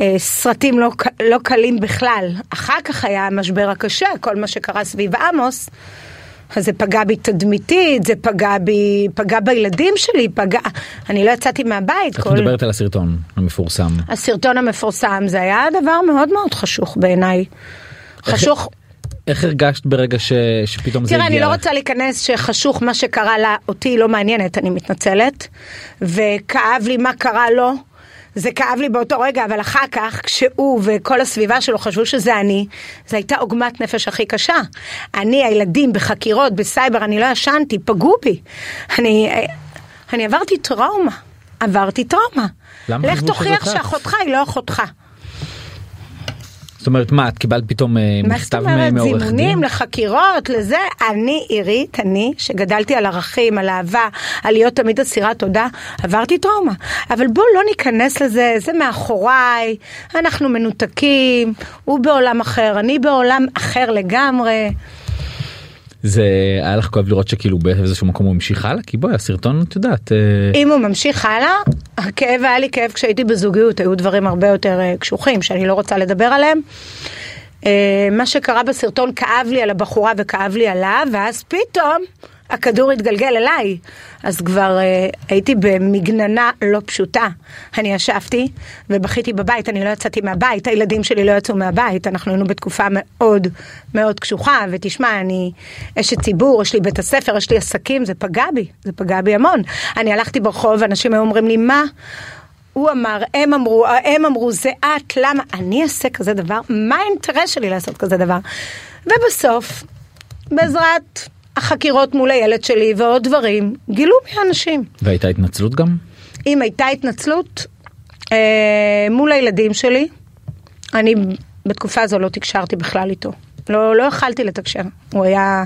אה, סרטים לא, לא קלים בכלל. אחר כך היה המשבר הקשה, כל מה שקרה סביב עמוס. אז זה פגע בי תדמיתית, זה פגע בי, פגע בילדים שלי, פגע, אני לא יצאתי מהבית. את מדברת על הסרטון המפורסם. הסרטון המפורסם, זה היה דבר מאוד מאוד חשוך בעיניי. חשוך, איך הרגשת ברגע ש... שפתאום זה תראה, הגיע אני לא? רוצה להיכנס שחשוך מה שקרה לה, אותי לא מעניינת, אני מתנצלת. וכאב לי מה קרה לו. זה כאב לי באותו רגע, אבל אחר כך, כשהוא וכל הסביבה שלו חשבו שזה אני, זו הייתה עוגמת נפש הכי קשה. אני, הילדים, בחקירות, בסייבר, אני לא ישנתי, פגעו בי. אני, אני עברתי טראומה. עברתי טראומה. למה לך תוכיח? שאחותך היא לא אחותך. זאת אומרת מה את קיבלת פתאום אה, מה זאת מכתב אומרת? מעורך דין? זימונים לחקירות, לזה. אני, עירית, אני, שגדלתי על ערכים, על אהבה, על להיות תמיד אסירת תודה, עברתי טראומה. אבל בואו לא ניכנס לזה, זה מאחוריי, אנחנו מנותקים, הוא בעולם אחר, אני בעולם אחר לגמרי. זה היה לך כואב לראות שכאילו באיזשהו מקום הוא המשיך הלאה כי בואי הסרטון את יודעת. אה, אם הוא ממשיך הלאה, הכאב היה לי כאב כשהייתי בזוגיות, היו דברים הרבה יותר אה, קשוחים שאני לא רוצה לדבר עליהם. אה, מה שקרה בסרטון כאב לי על הבחורה וכאב לי עליו, ואז פתאום הכדור התגלגל אליי. אז כבר אה, הייתי במגננה לא פשוטה. אני ישבתי ובכיתי בבית, אני לא יצאתי מהבית, הילדים שלי לא יצאו מהבית, אנחנו היינו בתקופה מאוד מאוד קשוחה, ותשמע, אני אשת ציבור, יש לי בית הספר, יש לי עסקים, זה פגע בי, זה פגע בי המון. אני הלכתי ברחוב, אנשים היו אומרים לי, מה? הוא אמר, הם אמרו, הם אמרו, זה את, למה? אני אעשה כזה דבר? מה האינטרס שלי לעשות כזה דבר? ובסוף, בעזרת החקירות מול הילד שלי ועוד דברים, גילו מי האנשים. והייתה התנצלות גם? אם הייתה התנצלות אה, מול הילדים שלי, אני בתקופה הזו לא תקשרתי בכלל איתו. לא, לא יכלתי לתקשר. הוא היה...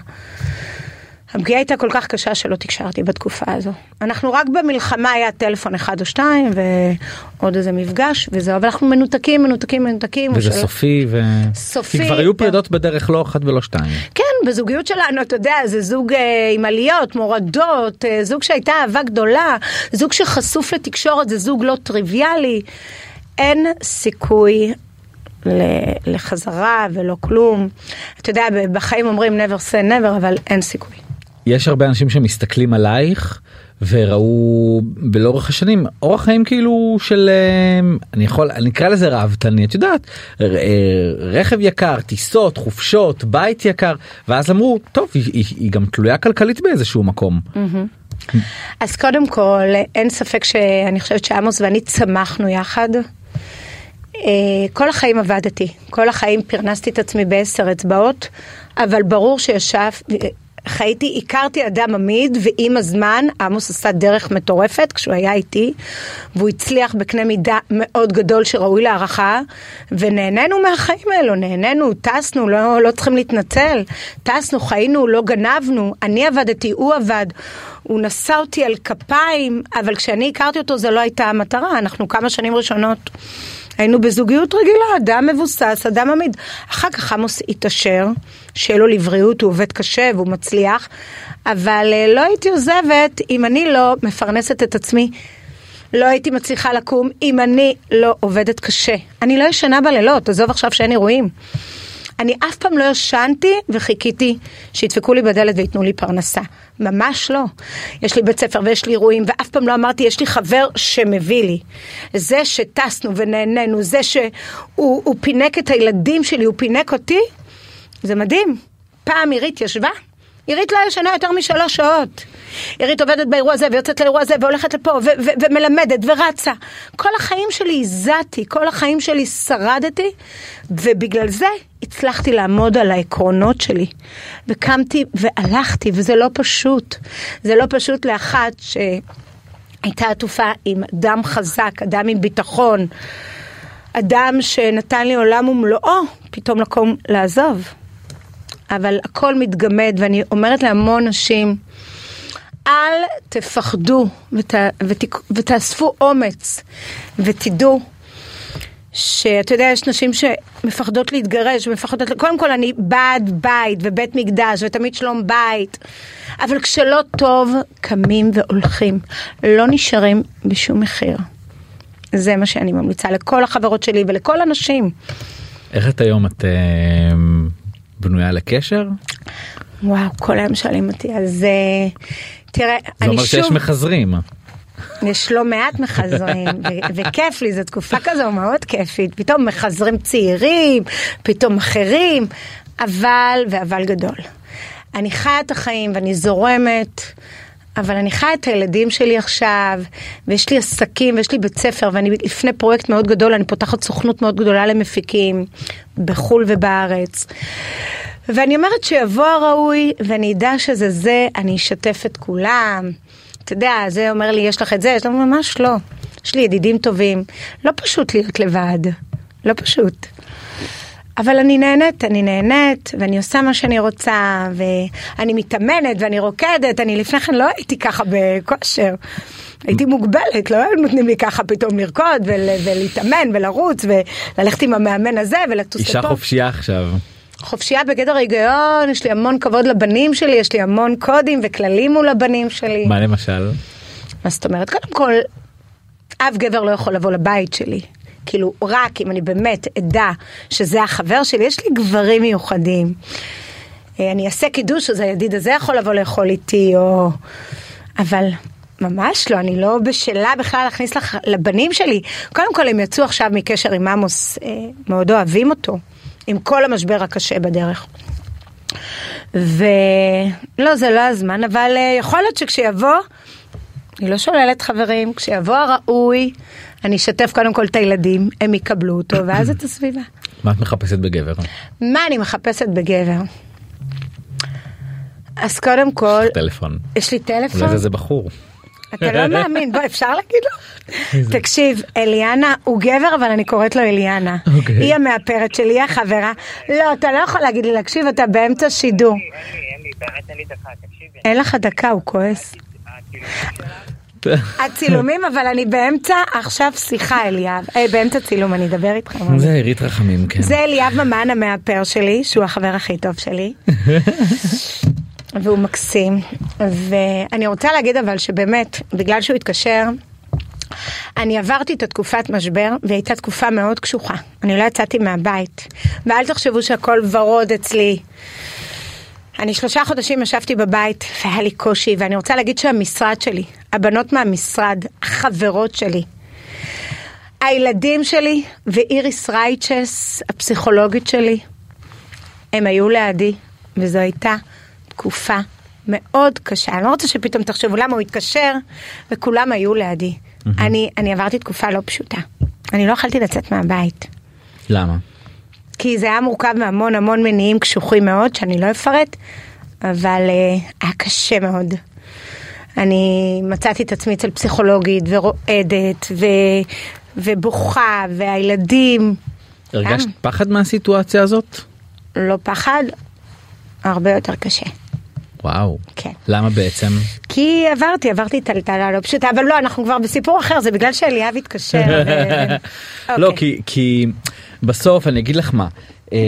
הפגיעה הייתה כל כך קשה שלא תקשרתי בתקופה הזו. אנחנו רק במלחמה היה טלפון אחד או שתיים ועוד איזה מפגש וזהו, אבל אנחנו מנותקים, מנותקים, מנותקים. וזה ושל- סופי ו... סופי, כי כבר היו כן. פרידות בדרך לא אחת ולא שתיים. כן, בזוגיות שלנו, אתה יודע, זה זוג אה, עם עליות, מורדות, אה, זוג שהייתה אהבה גדולה, זוג שחשוף לתקשורת, זה זוג לא טריוויאלי. אין סיכוי לחזרה ולא כלום. אתה יודע, בחיים אומרים never say never, אבל אין סיכוי. יש הרבה אנשים שמסתכלים עלייך וראו לאורך השנים אורח חיים כאילו של אה, אני יכול אני אקרא לזה ראוותני את יודעת אה, רכב יקר טיסות חופשות בית יקר ואז אמרו טוב היא, היא, היא גם תלויה כלכלית באיזשהו מקום. אז קודם כל, אין ספק שאני חושבת שעמוס ואני צמחנו יחד. אה, כל החיים עבדתי, כל החיים פרנסתי את עצמי בעשר אצבעות, אבל ברור שישב, חייתי, הכרתי אדם עמיד, ועם הזמן עמוס עשה דרך מטורפת כשהוא היה איתי, והוא הצליח בקנה מידה מאוד גדול שראוי להערכה, ונהנינו מהחיים האלו, נהנינו, טסנו, לא, לא צריכים להתנצל, טסנו, חיינו, לא גנבנו, אני עבדתי, הוא עבד, הוא נשא אותי על כפיים, אבל כשאני הכרתי אותו זו לא הייתה המטרה, אנחנו כמה שנים ראשונות. היינו בזוגיות רגילה, אדם מבוסס, אדם עמיד. אחר כך עמוס התעשר, שיהיה לו לבריאות, הוא עובד קשה והוא מצליח, אבל אה, לא הייתי עוזבת אם אני לא מפרנסת את עצמי. לא הייתי מצליחה לקום אם אני לא עובדת קשה. אני לא ישנה בלילות, עזוב עכשיו שאין אירועים. אני אף פעם לא ישנתי וחיכיתי שידפקו לי בדלת וייתנו לי פרנסה. ממש לא. יש לי בית ספר ויש לי אירועים, ואף פעם לא אמרתי, יש לי חבר שמביא לי. זה שטסנו ונהנינו, זה שהוא הוא פינק את הילדים שלי, הוא פינק אותי, זה מדהים. פעם עירית ישבה, עירית לא ישנה יותר משלוש שעות. עירית עובדת באירוע הזה ויוצאת לאירוע הזה והולכת לפה ומלמדת ורצה. כל החיים שלי הזעתי, כל החיים שלי שרדתי, ובגלל זה הצלחתי לעמוד על העקרונות שלי. וקמתי והלכתי, וזה לא פשוט. זה לא פשוט לאחת שהייתה עטופה עם אדם חזק, אדם עם ביטחון, אדם שנתן לי עולם ומלואו, פתאום לקום לעזוב. אבל הכל מתגמד, ואני אומרת להמון נשים, אל תפחדו ות, ות, ותאספו אומץ ותדעו שאתה יודע, יש נשים שמפחדות להתגרש, מפחדות, קודם כל אני בעד בית ובית מקדש ותמיד שלום בית, אבל כשלא טוב, קמים והולכים, לא נשארים בשום מחיר. זה מה שאני ממליצה לכל החברות שלי ולכל הנשים. איך את היום את אה, בנויה לקשר? וואו, כל היום שואלים אותי, אז אה, תראה, זה אני אומר שיש שוב, מחזרים. יש לא מעט מחזרים, ו- וכיף לי, זו תקופה כזו מאוד כיפית, פתאום מחזרים צעירים, פתאום אחרים, אבל, ואבל גדול. אני חיה את החיים ואני זורמת, אבל אני חיה את הילדים שלי עכשיו, ויש לי עסקים ויש לי בית ספר, ואני לפני פרויקט מאוד גדול, אני פותחת סוכנות מאוד גדולה למפיקים, בחו"ל ובארץ. ואני אומרת שיבוא הראוי, ואני אדע שזה זה, אני אשתף את כולם. אתה יודע, זה אומר לי, יש לך את זה, יש לך ממש לא. יש לי ידידים טובים. לא פשוט להיות לבד, לא פשוט. אבל אני נהנית, אני נהנית, ואני עושה מה שאני רוצה, ואני מתאמנת, ואני רוקדת, אני לפני כן לא הייתי ככה בכושר. הייתי מוגבלת, לא היו נותנים לי ככה פתאום לרקוד ול, ולהתאמן ולרוץ וללכת עם המאמן הזה ולטוס אישה לפה. חופשייה עכשיו. חופשייה בגדר היגיון, יש לי המון כבוד לבנים שלי, יש לי המון קודים וכללים מול הבנים שלי. מה למשל? מה זאת אומרת? קודם כל, אף גבר לא יכול לבוא לבית שלי. כאילו, רק אם אני באמת אדע שזה החבר שלי, יש לי גברים מיוחדים. אה, אני אעשה קידוש, אז הידיד הזה יכול לבוא לאכול איתי, או... אבל ממש לא, אני לא בשלה בכלל להכניס לח... לבנים שלי. קודם כל, הם יצאו עכשיו מקשר עם עמוס, אה, מאוד אוהבים אותו, עם כל המשבר הקשה בדרך. ולא, זה לא הזמן, אבל אה, יכול להיות שכשיבוא, אני לא שוללת חברים, כשיבוא הראוי, אני אשתף קודם כל את הילדים, הם יקבלו אותו, ואז את הסביבה. מה את מחפשת בגבר? מה אני מחפשת בגבר? אז קודם כל, טלפון. יש לי טלפון, אולי זה זה בחור. אתה לא מאמין, בוא אפשר להגיד לו? תקשיב, אליאנה הוא גבר אבל אני קוראת לו אליאנה. אוקיי. היא המאפרת שלי, היא החברה. לא, אתה לא יכול להגיד לי להקשיב, אתה באמצע שידור. אין לי, אין לי, באמת אין לי דקה, תקשיבי. אין לך דקה, הוא כועס. הצילומים, אבל אני באמצע עכשיו שיחה, אליאב. אה, באמצע צילום, אני אדבר איתך. זה עירית רחמים, כן. זה אליאב ממן המאפר שלי, שהוא החבר הכי טוב שלי. והוא מקסים. ואני רוצה להגיד אבל שבאמת, בגלל שהוא התקשר, אני עברתי את התקופת משבר, והיא הייתה תקופה מאוד קשוחה. אני לא יצאתי מהבית. ואל תחשבו שהכל ורוד אצלי. אני שלושה חודשים ישבתי בבית, והיה לי קושי, ואני רוצה להגיד שהמשרד שלי, הבנות מהמשרד, החברות שלי, הילדים שלי ואיריס רייצ'ס, הפסיכולוגית שלי, הם היו לידי, וזו הייתה תקופה מאוד קשה. אני לא רוצה שפתאום תחשבו למה הוא התקשר, וכולם היו לידי. אני, אני עברתי תקופה לא פשוטה. אני לא יכולתי לצאת מהבית. למה? כי זה היה מורכב מהמון המון מניעים קשוחים מאוד, שאני לא אפרט, אבל uh, היה קשה מאוד. אני מצאתי את עצמי אצל פסיכולוגית ורועדת ו... ובוכה, והילדים, הרגשת גם. פחד מהסיטואציה הזאת? לא פחד, הרבה יותר קשה. וואו. כן. למה בעצם? כי עברתי, עברתי טלטלה לא פשוטה, אבל לא, אנחנו כבר בסיפור אחר, זה בגלל שאליאב התקשר. ו... לא, אוקיי. כי, כי בסוף אני אגיד לך מה, אה,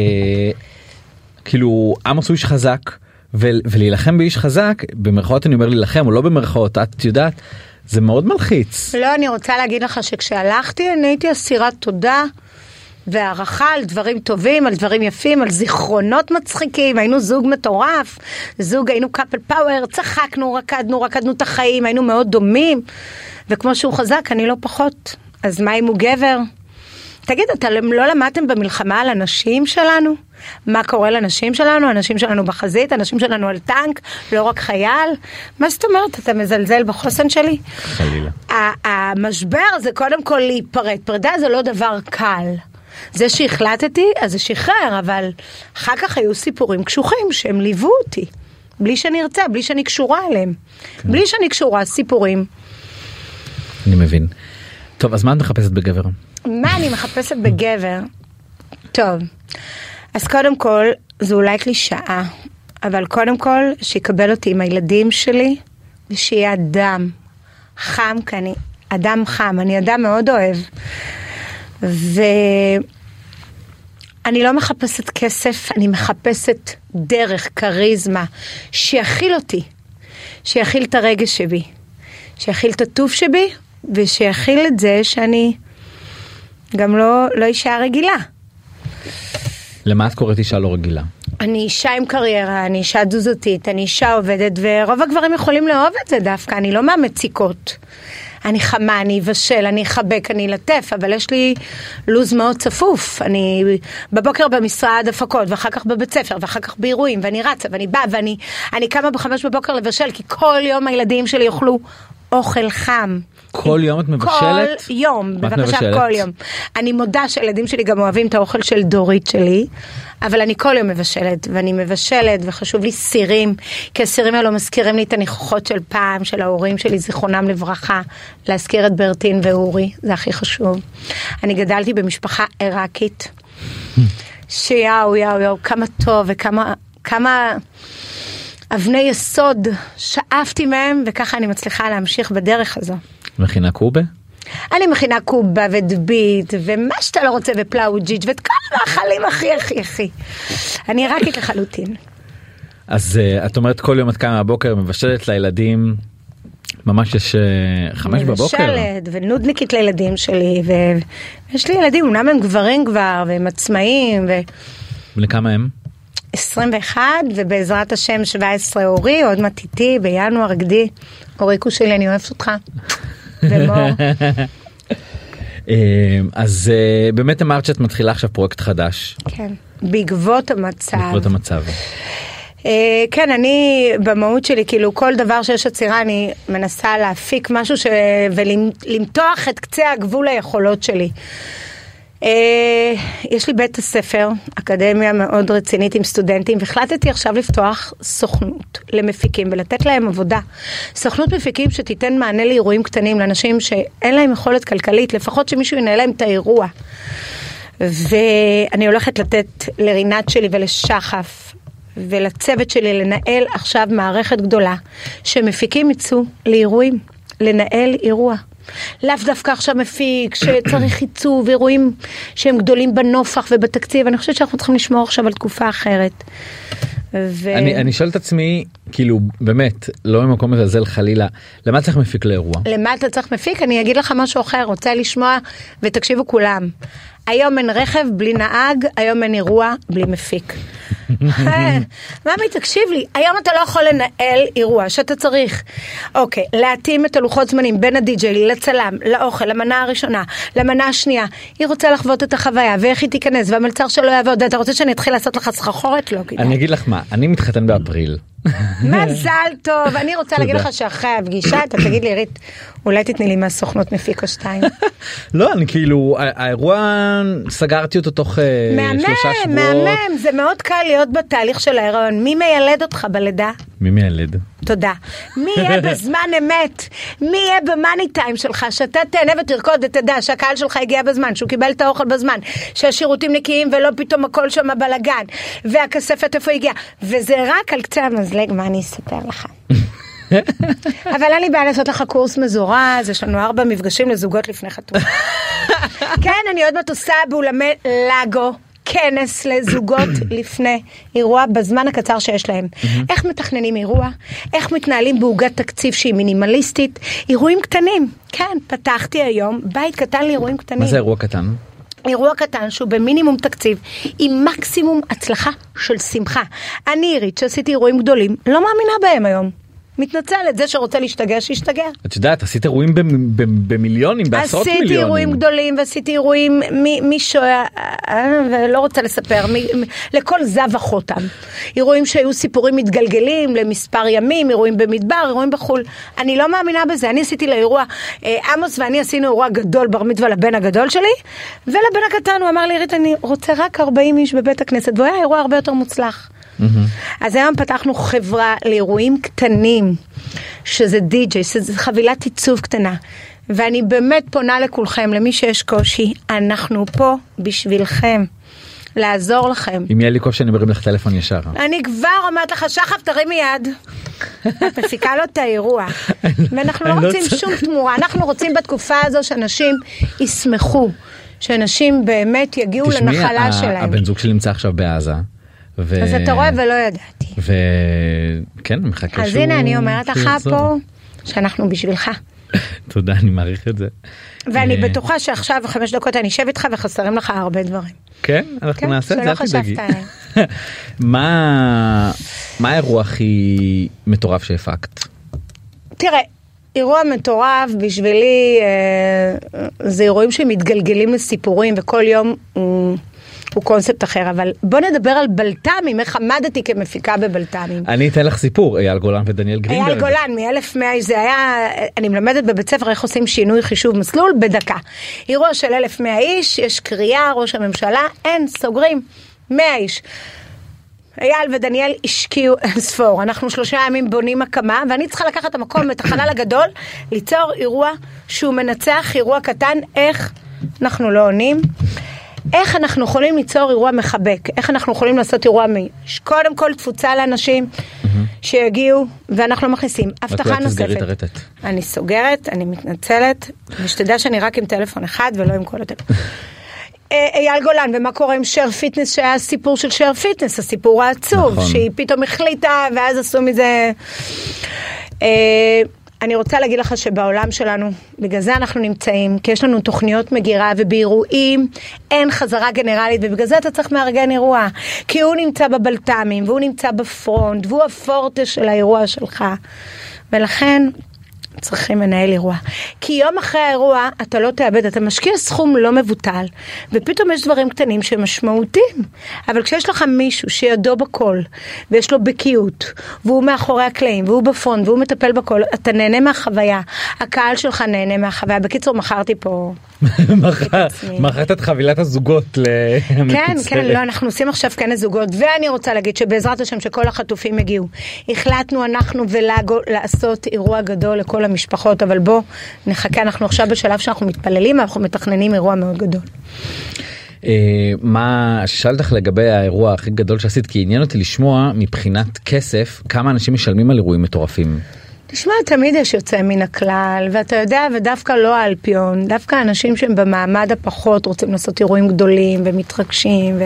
כאילו עמוס הוא איש חזק ולהילחם באיש חזק במרכאות אני אומר להילחם או לא במרכאות את יודעת זה מאוד מלחיץ. לא, אני רוצה להגיד לך שכשהלכתי אני הייתי אסירת תודה והערכה על דברים טובים, על דברים יפים, על זיכרונות מצחיקים, היינו זוג מטורף, זוג, היינו קאפל פאוור, צחקנו, רקדנו, רקדנו את החיים, היינו מאוד דומים, וכמו שהוא חזק, אני לא פחות. אז מה אם הוא גבר? תגיד, אתה לא למדתם במלחמה על הנשים שלנו? מה קורה לנשים שלנו? הנשים שלנו בחזית, הנשים שלנו על טנק, לא רק חייל? מה זאת אומרת, אתה מזלזל בחוסן שלי? חלילה. המשבר זה קודם כל להיפרד. פרידה זה לא דבר קל. זה שהחלטתי, אז זה שחרר, אבל אחר כך היו סיפורים קשוחים שהם ליוו אותי. בלי שאני ארצה, בלי שאני קשורה אליהם. בלי שאני קשורה, סיפורים. אני מבין. טוב אז מה את מחפשת בגבר? מה אני מחפשת בגבר? טוב, אז קודם כל, זו אולי קלישאה, אבל קודם כל, שיקבל אותי עם הילדים שלי, ושיהיה אדם חם, כי אני אדם חם, אני אדם מאוד אוהב. ואני לא מחפשת כסף, אני מחפשת דרך, כריזמה, שיכיל אותי, שיכיל את הרגש שבי, שיכיל את הטוב שבי, ושיכיל את זה שאני גם לא, לא אישה רגילה. למה את קוראת אישה לא רגילה? אני אישה עם קריירה, אני אישה תזוזתית, אני אישה עובדת, ורוב הגברים יכולים לאהוב את זה דווקא, אני לא מהמציקות. אני חמה, אני אבשל, אני אחבק, אני אלטף, אבל יש לי לו"ז מאוד צפוף. אני בבוקר במשרד הפקות, ואחר כך בבית ספר, ואחר כך באירועים, ואני רצה, ואני באה, ואני אני קמה בחמש בבוקר לבשל, כי כל יום הילדים שלי יאכלו אוכל חם. כל יום את מבשלת? כל יום, בבקשה, מבשלת? כל יום. אני מודה שהילדים שלי גם אוהבים את האוכל של דורית שלי, אבל אני כל יום מבשלת, ואני מבשלת, וחשוב לי סירים, כי הסירים האלו מזכירים לי את הניחוחות של פעם, של ההורים שלי, זיכרונם לברכה, להזכיר את ברטין ואורי, זה הכי חשוב. אני גדלתי במשפחה עיראקית. שיאו, יאו, יאו, כמה טוב וכמה כמה אבני יסוד שאפתי מהם, וככה אני מצליחה להמשיך בדרך הזו. מכינה קובה? אני מכינה קובה ודבית, ומה שאתה לא רוצה, ופלאוג'יץ', ואת כל המאכלים הכי הכי הכי. אני עיראקית לחלוטין. אז אה, את אומרת כל יום את קמה בבוקר מבשלת לילדים ממש יש אה, חמש בבוקר. מבשלת ונודניקית לילדים שלי, ויש לי ילדים, אמנם הם גברים כבר, והם עצמאים, ו... בני כמה הם? 21, ובעזרת השם 17 אורי, עוד מעט איתי, בינואר גדי. אוריקו שלי, אני אוהבת אותך. ומור. אה, אז אה, באמת אמרת שאת מתחילה עכשיו פרויקט חדש כן, בעקבות המצב. בעקבות המצב. אה, כן, אני במהות שלי, כאילו כל דבר שיש עצירה, אני מנסה להפיק משהו ש... ולמתוח את קצה הגבול היכולות שלי. אה, יש לי בית הספר, אקדמיה מאוד רצינית עם סטודנטים, והחלטתי עכשיו לפתוח סוכנות למפיקים ולתת להם עבודה. סוכנות מפיקים שתיתן מענה לאירועים קטנים, לאנשים שאין להם יכולת כלכלית, לפחות שמישהו ינהל להם את האירוע. ואני הולכת לתת לרינת שלי ולשחף ולצוות שלי לנהל עכשיו מערכת גדולה שמפיקים יצאו לאירועים, לנהל אירוע. לאו דווקא עכשיו מפיק שצריך עיצוב, אירועים שהם גדולים בנופח ובתקציב, אני חושבת שאנחנו צריכים לשמור עכשיו על תקופה אחרת. ו... אני אני שואל את עצמי כאילו באמת לא ממקום מזלזל חלילה למה צריך מפיק לאירוע למה אתה צריך מפיק? אני אגיד לך משהו אחר, רוצה לשמוע ותקשיבו כולם. היום אין רכב בלי נהג, היום אין אירוע בלי מפיק. ממי, תקשיב לי, היום אתה לא יכול לנהל אירוע שאתה צריך. אוקיי, להתאים את הלוחות זמנים בין הדי-ג'יי לצלם, לאוכל, למנה הראשונה, למנה השנייה. היא רוצה לחוות את החוויה, ואיך היא תיכנס, והמלצר שלו יעבוד. אתה רוצה שאני אתחיל לעשות לך סחרחורת? לא כדאי. אני אגיד לך מה אני מתחתן באפריל. מזל טוב, אני רוצה להגיד. לך שאחרי הפגישה אתה תגיד לי, עירית, אולי תתני לי מהסוכנות מפיק או שתיים. לא אני כאילו האירוע סגרתי אותו תוך אה, מהמם, שלושה שבועות. מהמם, זה מאוד קל להיות בתהליך של ההיריון. מי מיילד אותך בלידה? מי מיילד? תודה. מי יהיה בזמן אמת? מי יהיה במאני טיים שלך? שאתה תהנה ותרקוד ותדע שהקהל שלך הגיע בזמן, שהוא קיבל את האוכל בזמן, שהשירותים נקיים ולא פתאום הכל שם בלאגן, והכספת איפה הגיעה. וזה רק על קצה המזלג, מה אני אספר לך? אבל אין לי בעיה לעשות לך קורס מזורז, יש לנו ארבע מפגשים לזוגות לפני חתונה. כן, אני עוד מעט עושה באולמי לגו. כנס לזוגות לפני אירוע בזמן הקצר שיש להם. איך מתכננים אירוע? איך מתנהלים בעוגת תקציב שהיא מינימליסטית? אירועים קטנים. כן, פתחתי היום בית קטן לאירועים קטנים. מה זה אירוע קטן? אירוע קטן שהוא במינימום תקציב, עם מקסימום הצלחה של שמחה. אני עירית שעשיתי אירועים גדולים, לא מאמינה בהם היום. מתנצלת, זה שרוצה להשתגע, שישתגע. את את יודעת עשית אירועים במ- במ- במיליונים בעשרות עשיתי מיליונים. אירועים גדולים ועשיתי אירועים משואה, אה, ולא רוצה לספר, לכל זב החותם. אירועים שהיו סיפורים מתגלגלים למספר ימים, אירועים במדבר, אירועים בחו"ל. אני לא מאמינה בזה, אני עשיתי לאירוע, אה, עמוס ואני עשינו אירוע גדול בר מצווה לבן הגדול שלי, ולבן הקטן הוא אמר לי, עירית, אני רוצה רק 40 איש בבית הכנסת, והוא היה אירוע הרבה יותר מוצלח. אז היום פתחנו חברה לאירועים קטנים, שזה די-ג'יי, שזה חבילת עיצוב קטנה. ואני באמת פונה לכולכם, למי שיש קושי, אנחנו פה בשבילכם, לעזור לכם. אם יהיה לי קושי אני מרים לך טלפון ישר. אני כבר אומרת לך, שחף תרימי יד. את מפיקה לו את האירוע. ואנחנו לא לא רוצים. שום תמורה, אנחנו רוצים בתקופה הזו שאנשים ישמחו, שאנשים באמת יגיעו תשמעי, לנחלה שלהם. הבן זוג שלי נמצא עכשיו בעזה. ו... אז אתה רואה ולא ידעתי. וכן מחכה אז שהוא... הנה אני אומרת לך. פה שאנחנו בשבילך. תודה אני מעריך את זה. ואני אה, בטוחה שעכשיו חמש דקות אני אשב איתך וחסרים לך הרבה דברים. כן אנחנו כן, נעשה את זה אל תדאגי. מה האירוע הכי מטורף שהפקת? תראה, אירוע מטורף בשבילי אה, זה אירועים שמתגלגלים לסיפורים וכל יום הוא, הוא קונספט אחר, אבל בוא נדבר על בלת"מים, איך עמדתי כמפיקה בבלת"מים. אני אתן לך סיפור אייל גולן ודניאל גרינברג. אייל גולן מ-1100 איש, זה היה, אני מלמדת בבית ספר איך עושים שינוי חישוב מסלול בדקה. אירוע של 1100 איש, יש קריאה, ראש הממשלה, אין, סוגרים, 100 איש. אייל ודניאל השקיעו אין ספור, אנחנו שלושה ימים בונים הקמה, ואני צריכה לקחת את המקום, את החלל הגדול, ליצור אירוע שהוא מנצח אירוע קטן, איך אנחנו לא עונים. איך אנחנו יכולים ליצור אירוע מחבק, איך אנחנו יכולים לעשות אירוע מ... קודם כל תפוצה לאנשים שיגיעו, ואנחנו לא מכניסים. הבטחה נוספת. אני סוגרת, אני מתנצלת, ושתדע שאני רק עם טלפון אחד ולא עם כל הטלפון. אה, אייל גולן, ומה קורה עם שר פיטנס, שהיה הסיפור של שר פיטנס, הסיפור העצוב, נכון. שהיא פתאום החליטה, ואז עשו מזה... אה, אני רוצה להגיד לך שבעולם שלנו, בגלל זה אנחנו נמצאים, כי יש לנו תוכניות מגירה ובאירועים אין חזרה גנרלית, ובגלל זה אתה צריך מארגן אירוע. כי הוא נמצא בבלת"מים, והוא נמצא בפרונט, והוא הפורטה של האירוע שלך. ולכן צריכים לנהל אירוע. כי יום אחרי האירוע אתה לא תאבד, אתה משקיע סכום לא מבוטל, ופתאום יש דברים קטנים שהם משמעותיים. אבל כשיש לך מישהו שידו בכל, ויש לו בקיאות, והוא מאחורי הקלעים, והוא בפרונט, והוא מטפל בכל, אתה נהנה מהחוויה. הקהל שלך נהנה מהחוויה. בקיצור, מכרתי פה... מכרת את חבילת הזוגות כן, למקוצרת. כן, לא, אנחנו עושים עכשיו כנס זוגות, ואני רוצה להגיד שבעזרת השם שכל החטופים יגיעו. החלטנו אנחנו ולאגו לעשות אירוע גדול לכל המשפחות, אבל בוא נחכה, אנחנו עכשיו בשלב שאנחנו מתפללים, אנחנו מתכננים אירוע מאוד גדול. אה, מה שאלת לך לגבי האירוע הכי גדול שעשית כי עניין אותי לשמוע מבחינת כסף כמה אנשים משלמים על אירועים מטורפים. תשמע, תמיד יש יוצא מן הכלל, ואתה יודע, ודווקא לא האלפיון, דווקא אנשים שהם במעמד הפחות רוצים לעשות אירועים גדולים ומתרגשים. ו...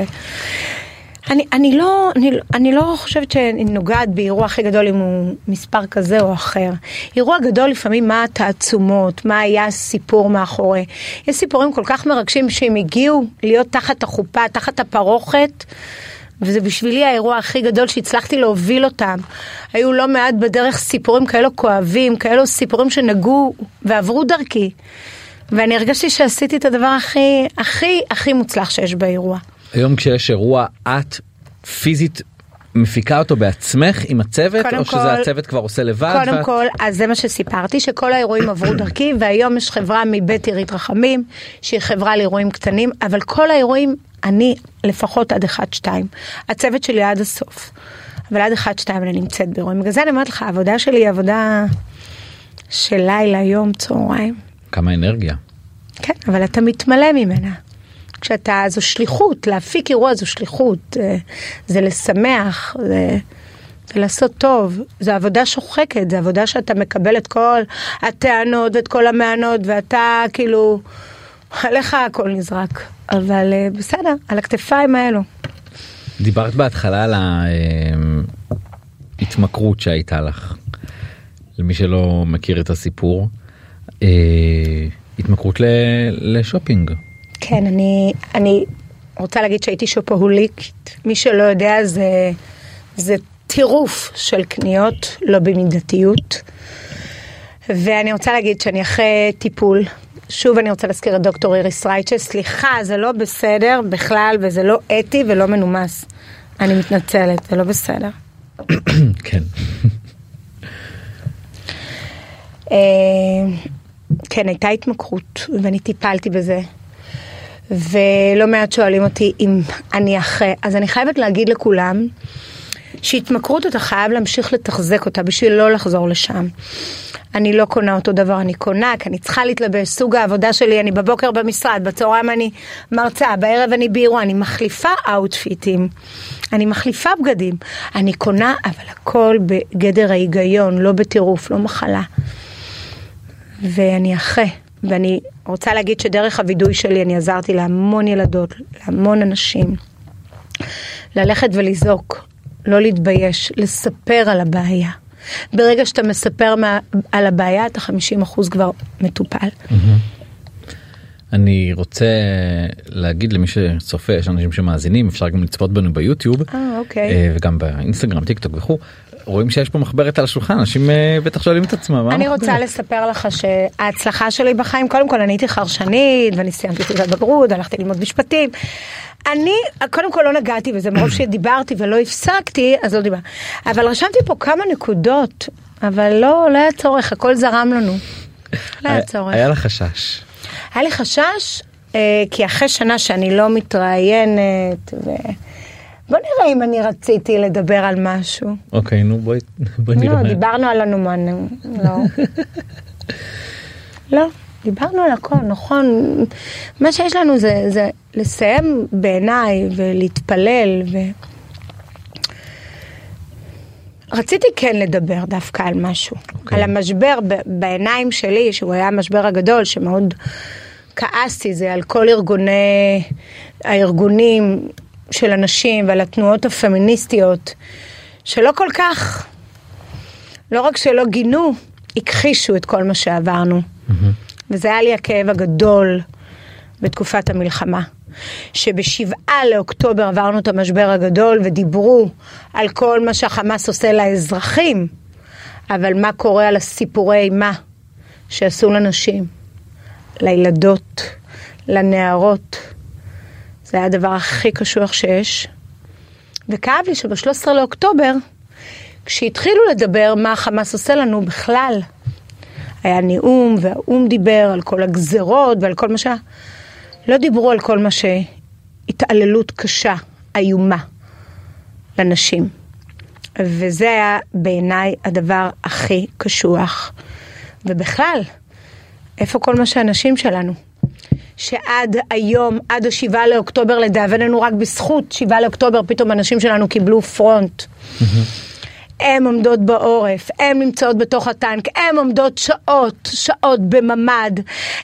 אני, אני, לא, אני, אני לא חושבת שאני נוגעת באירוע הכי גדול אם הוא מספר כזה או אחר. אירוע גדול לפעמים מה התעצומות, מה היה הסיפור מאחורי. יש סיפורים כל כך מרגשים שהם הגיעו להיות תחת החופה, תחת הפרוכת. וזה בשבילי האירוע הכי גדול שהצלחתי להוביל אותם. היו לא מעט בדרך סיפורים כאלו כואבים, כאלו סיפורים שנגעו ועברו דרכי. ואני הרגשתי שעשיתי את הדבר הכי, הכי, הכי מוצלח שיש באירוע. היום כשיש אירוע את פיזית מפיקה אותו בעצמך עם הצוות או שזה כל- הצוות כבר עושה לבד? קודם ואת- כל, אז זה מה שסיפרתי, שכל האירועים עברו דרכי, והיום יש חברה מבית עירית רחמים, שהיא חברה לאירועים קטנים, אבל כל האירועים, אני לפחות עד 1-2. הצוות שלי עד הסוף. אבל עד 1-2 אני נמצאת באירועים. בגלל זה אני אומרת לך, העבודה שלי היא עבודה של לילה, יום, צהריים. כמה אנרגיה. כן, אבל אתה מתמלא ממנה. כשאתה, זו שליחות, להפיק אירוע זו שליחות, זה לשמח, זה, זה לעשות טוב, זו עבודה שוחקת, זו עבודה שאתה מקבל את כל הטענות ואת כל המענות, ואתה כאילו, עליך הכל נזרק, אבל אה, בסדר, על הכתפיים האלו. דיברת בהתחלה על ההתמכרות שהייתה לך. למי שלא מכיר את הסיפור. אה, התמכרות לשופינג. כן, אני, אני רוצה להגיד שהייתי שופוהוליקית. מי שלא יודע, זה, זה טירוף של קניות, לא במידתיות. ואני רוצה להגיד שאני אחרי טיפול, שוב אני רוצה להזכיר את דוקטור איריס רייצ'ה, סליחה, זה לא בסדר בכלל, וזה לא אתי ולא מנומס. אני מתנצלת, זה לא בסדר. כן. אה, כן, הייתה התמכרות, ואני טיפלתי בזה. ולא מעט שואלים אותי אם אני אחרי, אז אני חייבת להגיד לכולם שהתמכרות אתה חייב להמשיך לתחזק אותה בשביל לא לחזור לשם. אני לא קונה אותו דבר, אני קונה, כי אני צריכה להתלבש, סוג העבודה שלי, אני בבוקר במשרד, בצהריים אני מרצה, בערב אני באירוע, אני מחליפה אאוטפיטים, אני מחליפה בגדים, אני קונה, אבל הכל בגדר ההיגיון, לא בטירוף, לא מחלה. ואני אחרי, ואני רוצה להגיד שדרך הווידוי שלי אני עזרתי להמון ילדות, להמון אנשים, ללכת ולזעוק, לא להתבייש, לספר על הבעיה. ברגע שאתה מספר מה, על הבעיה, אתה 50% כבר מטופל. אני רוצה להגיד למי שצופה, יש אנשים שמאזינים, אפשר גם לצפות בנו ביוטיוב. אה, אוקיי. אה, וגם באינסטגרם, טיק טוק וכו'. רואים שיש פה מחברת על השולחן, אנשים אה, בטח שואלים את עצמם. אני? רוצה לספר לך שההצלחה שלי בחיים, קודם כל אני הייתי חרשנית ואני סיימתי תעודת בגרות, הלכתי ללמוד משפטים. אני, קודם כל לא נגעתי בזה, מרוב שדיברתי ולא הפסקתי, אז לא דיברתי. אבל רשמתי פה כמה נקודות, אבל לא, לא היה צורך, הכל זרם לנו. לא היה צורך. היה לך חשש. היה לי חשש, אה, כי אחרי שנה שאני לא מתראיינת, ו... בוא נראה אם אני רציתי לדבר על משהו. אוקיי, נו בואי בואי לא, נראה. דיברנו על הנומן, לא. לא. דיברנו על הכל, נכון. מה שיש לנו זה, זה לסיים בעיניי ולהתפלל ו... רציתי כן לדבר דווקא על משהו, okay. אוקיי. על המשבר בעיניים שלי, שהוא היה המשבר הגדול, שמאוד כעסתי, זה על כל ארגוני, הארגונים של הנשים ועל התנועות הפמיניסטיות, שלא כל כך, לא רק שלא גינו, הכחישו את כל מה שעברנו. וזה היה לי הכאב הגדול בתקופת המלחמה. שבשבעה לאוקטובר עברנו את המשבר הגדול ודיברו על כל מה שהחמאס עושה לאזרחים, אבל מה קורה על הסיפורי אימה שעשו לנשים, לילדות, לנערות. זה היה הדבר הכי קשוח שיש. וכאב לי שב-13 לאוקטובר, כשהתחילו לדבר מה החמאס עושה לנו בכלל, היה נאום והאו"ם דיבר על כל הגזרות ועל כל מה שה... לא דיברו על כל מה שהתעללות קשה, איומה, לנשים. וזה היה בעיניי הדבר הכי קשוח. ובכלל, איפה כל מה שהנשים שלנו? שעד היום, עד השבעה לאוקטובר, לדאבוננו, רק בזכות שבעה לאוקטובר, פתאום הנשים שלנו קיבלו פרונט. הן עומדות בעורף, הן נמצאות בתוך הטנק, הן עומדות שעות, שעות בממ"ד,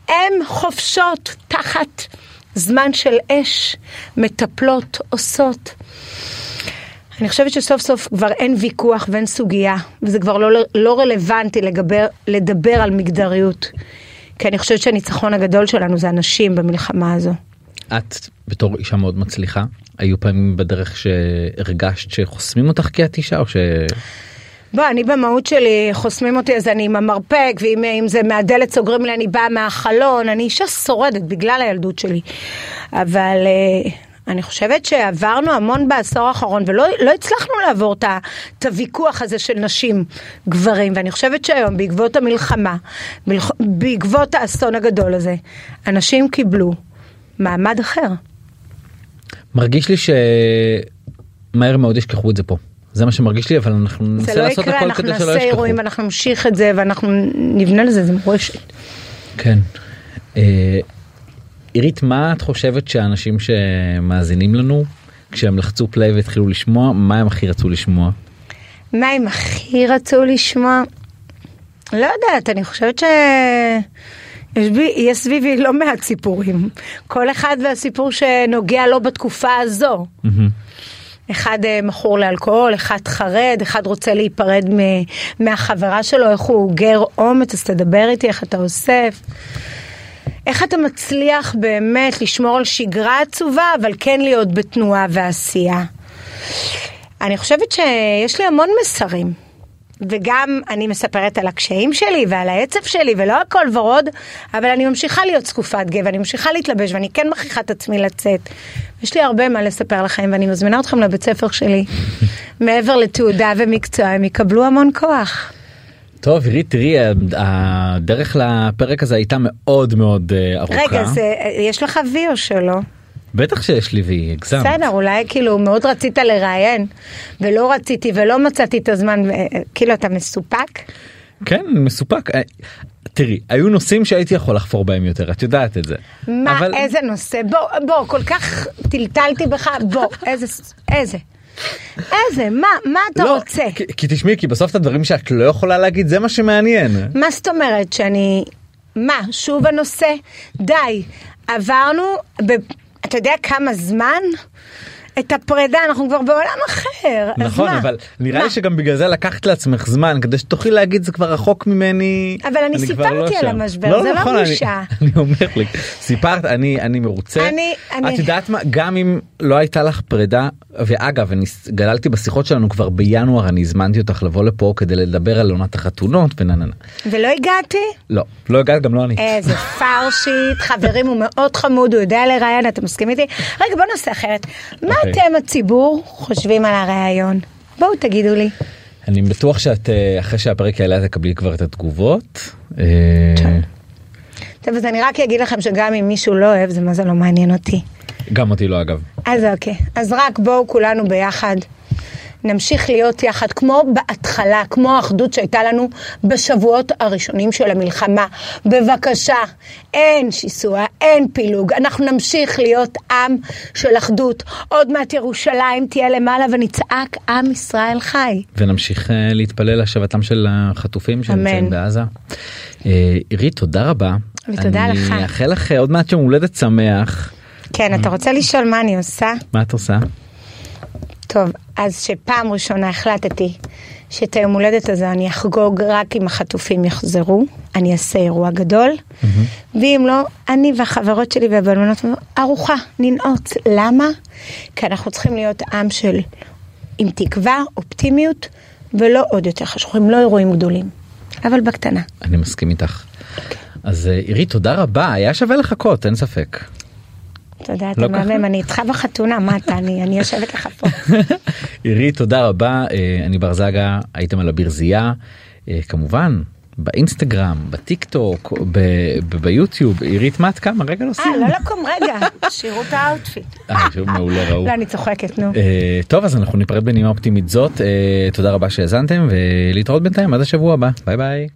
הן חופשות תחת זמן של אש, מטפלות, עושות. אני חושבת שסוף סוף כבר אין ויכוח ואין סוגיה, וזה כבר לא, לא רלוונטי לגבר, לדבר על מגדריות. כי אני חושבת שהניצחון הגדול שלנו זה הנשים במלחמה הזו. את בתור אישה מאוד מצליחה היו פעמים בדרך שהרגשת שחוסמים אותך כי את אישה או ש... בוא, אני במהות שלי, חוסמים אותי אז אני עם המרפק, ואם אם זה מהדלת סוגרים לי, אני באה מהחלון, אני אישה שורדת בגלל הילדות שלי. אבל אה, אני חושבת שעברנו המון בעשור האחרון, ולא לא הצלחנו לעבור את הוויכוח הזה של נשים, גברים, ואני חושבת שהיום, בעקבות המלחמה, מלח- בעקבות האסון הגדול הזה, אנשים קיבלו מעמד אחר. מרגיש לי שמהר מאוד ישכחו את זה פה. זה מה שמרגיש לי אבל אנחנו זה ננסה לא לעשות יקרה, הכל אנחנו כדי שלא נעשה ישכחו. אירועים, אנחנו נמשיך את זה, ואנחנו נבנה לזה, זה מורשת. כן. עירית מה את חושבת שהאנשים שמאזינים לנו כשהם לחצו פליי והתחילו לשמוע מה הם הכי רצו לשמוע? מה הם הכי רצו לשמוע? לא יודעת, אני חושבת ש... יש, בי, יש סביבי לא מעט סיפורים. כל אחד והסיפור שנוגע לו בתקופה הזו. אחד אה, מכור לאלכוהול, אחד חרד, אחד רוצה להיפרד מ- מהחברה שלו, איך הוא אוגר אומץ, אז תדבר איתי, איך אתה אוסף. איך אתה מצליח באמת לשמור על שגרה עצובה, אבל כן להיות בתנועה ועשייה. אני חושבת שיש לי המון מסרים. וגם אני מספרת על הקשיים שלי ועל העצב שלי ולא הכל ורוד, אבל אני ממשיכה להיות זקופת גב, אני ממשיכה להתלבש ואני כן מכריחה את עצמי לצאת. יש לי הרבה מה לספר לכם ואני מזמינה אתכם לבית ספר שלי. מעבר לתעודה ומקצוע, הם יקבלו המון כוח. טוב עירית תראי הדרך לפרק הזה הייתה מאוד מאוד אה, ארוכה. רגע, זה, יש לך וי או שלא? בטח שיש לי והיא הגזמת. בסדר, אולי כאילו מאוד רצית לראיין, ולא רציתי ולא מצאתי את הזמן, ו- כאילו אתה מסופק? כן מסופק. אה, תראי היו נושאים שהייתי יכול לחפור בהם יותר את יודעת את זה. מה, אבל- איזה נושא? בוא, בוא, כל כך טלטלתי בך, בוא, איזה, איזה, איזה, מה, מה אתה לא, רוצה? כי, כי תשמעי כי בסוף את הדברים שאת לא יכולה להגיד זה מה שמעניין. מה זאת אומרת שאני, מה, שוב הנושא? די, עברנו, ב, אתה יודע כמה זמן? את הפרידה, אנחנו כבר בעולם אחר. נכון? אבל נראה? לי שגם בגלל זה לקחת לעצמך זמן כדי שתוכלי להגיד זה כבר רחוק ממני. אבל אני סיפרתי לא על שם." המשבר, זה לא נכון, בושה. אני אומר לך סיפרת אני אני מרוצה. אני- אני- את יודעת מה גם אם לא הייתה לך פרידה ואגב אני גללתי בשיחות שלנו כבר בינואר אני הזמנתי אותך לבוא לפה כדי לדבר על עונת החתונות ונננה. ולא הגעתי? לא לא הגעת גם לא אני. איזה פרשית, חברים, הוא מאוד חמוד, הוא יודע לראיין, אתה מסכים איתי? רגע, בוא נעשה אחרת. מה. אתם הציבור חושבים על הראיון? בואו תגידו לי. אני בטוח שאת אה, אחרי שהפרק יעלה תקבלי כבר את התגובות. אה. טוב, אז אני רק אגיד לכם שגם אם מישהו לא אוהב, זה מה זה לא מעניין אותי. גם אותי לא אגב. אז אוקיי, אז רק בואו כולנו ביחד נמשיך להיות יחד כמו בהתחלה, כמו האחדות שהייתה לנו בשבועות הראשונים של המלחמה. בבקשה, אין שיסוע, אין פילוג, אנחנו נמשיך להיות עם של אחדות. עוד מעט ירושלים תהיה למעלה ונצעק עם ישראל חי. ונמשיך אה, להתפלל להשבתם של החטופים שנמצאים. בעזה. אה, עירית תודה רבה. ותודה לך. אני אאחל לך עוד מעט יום הולדת שמח. כן, אתה רוצה לשאול מה אני עושה? מה את עושה? טוב, אז שפעם ראשונה החלטתי שאת היום הולדת הזה אני אחגוג רק אם החטופים יחזרו, אני אעשה אירוע גדול, ואם לא, אני והחברות שלי והבלמנות, ארוחה, ננעוץ. למה? כי אנחנו צריכים להיות עם של עם תקווה, אופטימיות, ולא עוד יותר חשוכים, לא אירועים גדולים, אבל בקטנה. אני מסכים איתך. אז אה, עירית תודה רבה היה שווה לחכות אין ספק. תודה, לא אתה ככה? מהמם, אני איתך בחתונה, מה אתה, אני יושבת לך פה. עירית תודה רבה אה, אני בר זגה הייתם על הברזייה אה, כמובן באינסטגרם בטיק טוק ביוטיוב עירית מה את כמה רגע לא אה, סיימנו. לא לקום רגע, שיראו את ה outfit. אה, שוב מעולה ראו. לא, אני צוחקת, נו. אה, טוב אז אנחנו ניפרד בנימה אופטימית זאת אה, תודה רבה שהאזנתם ולהתראות בינתיים עד השבוע הבא ביי ביי.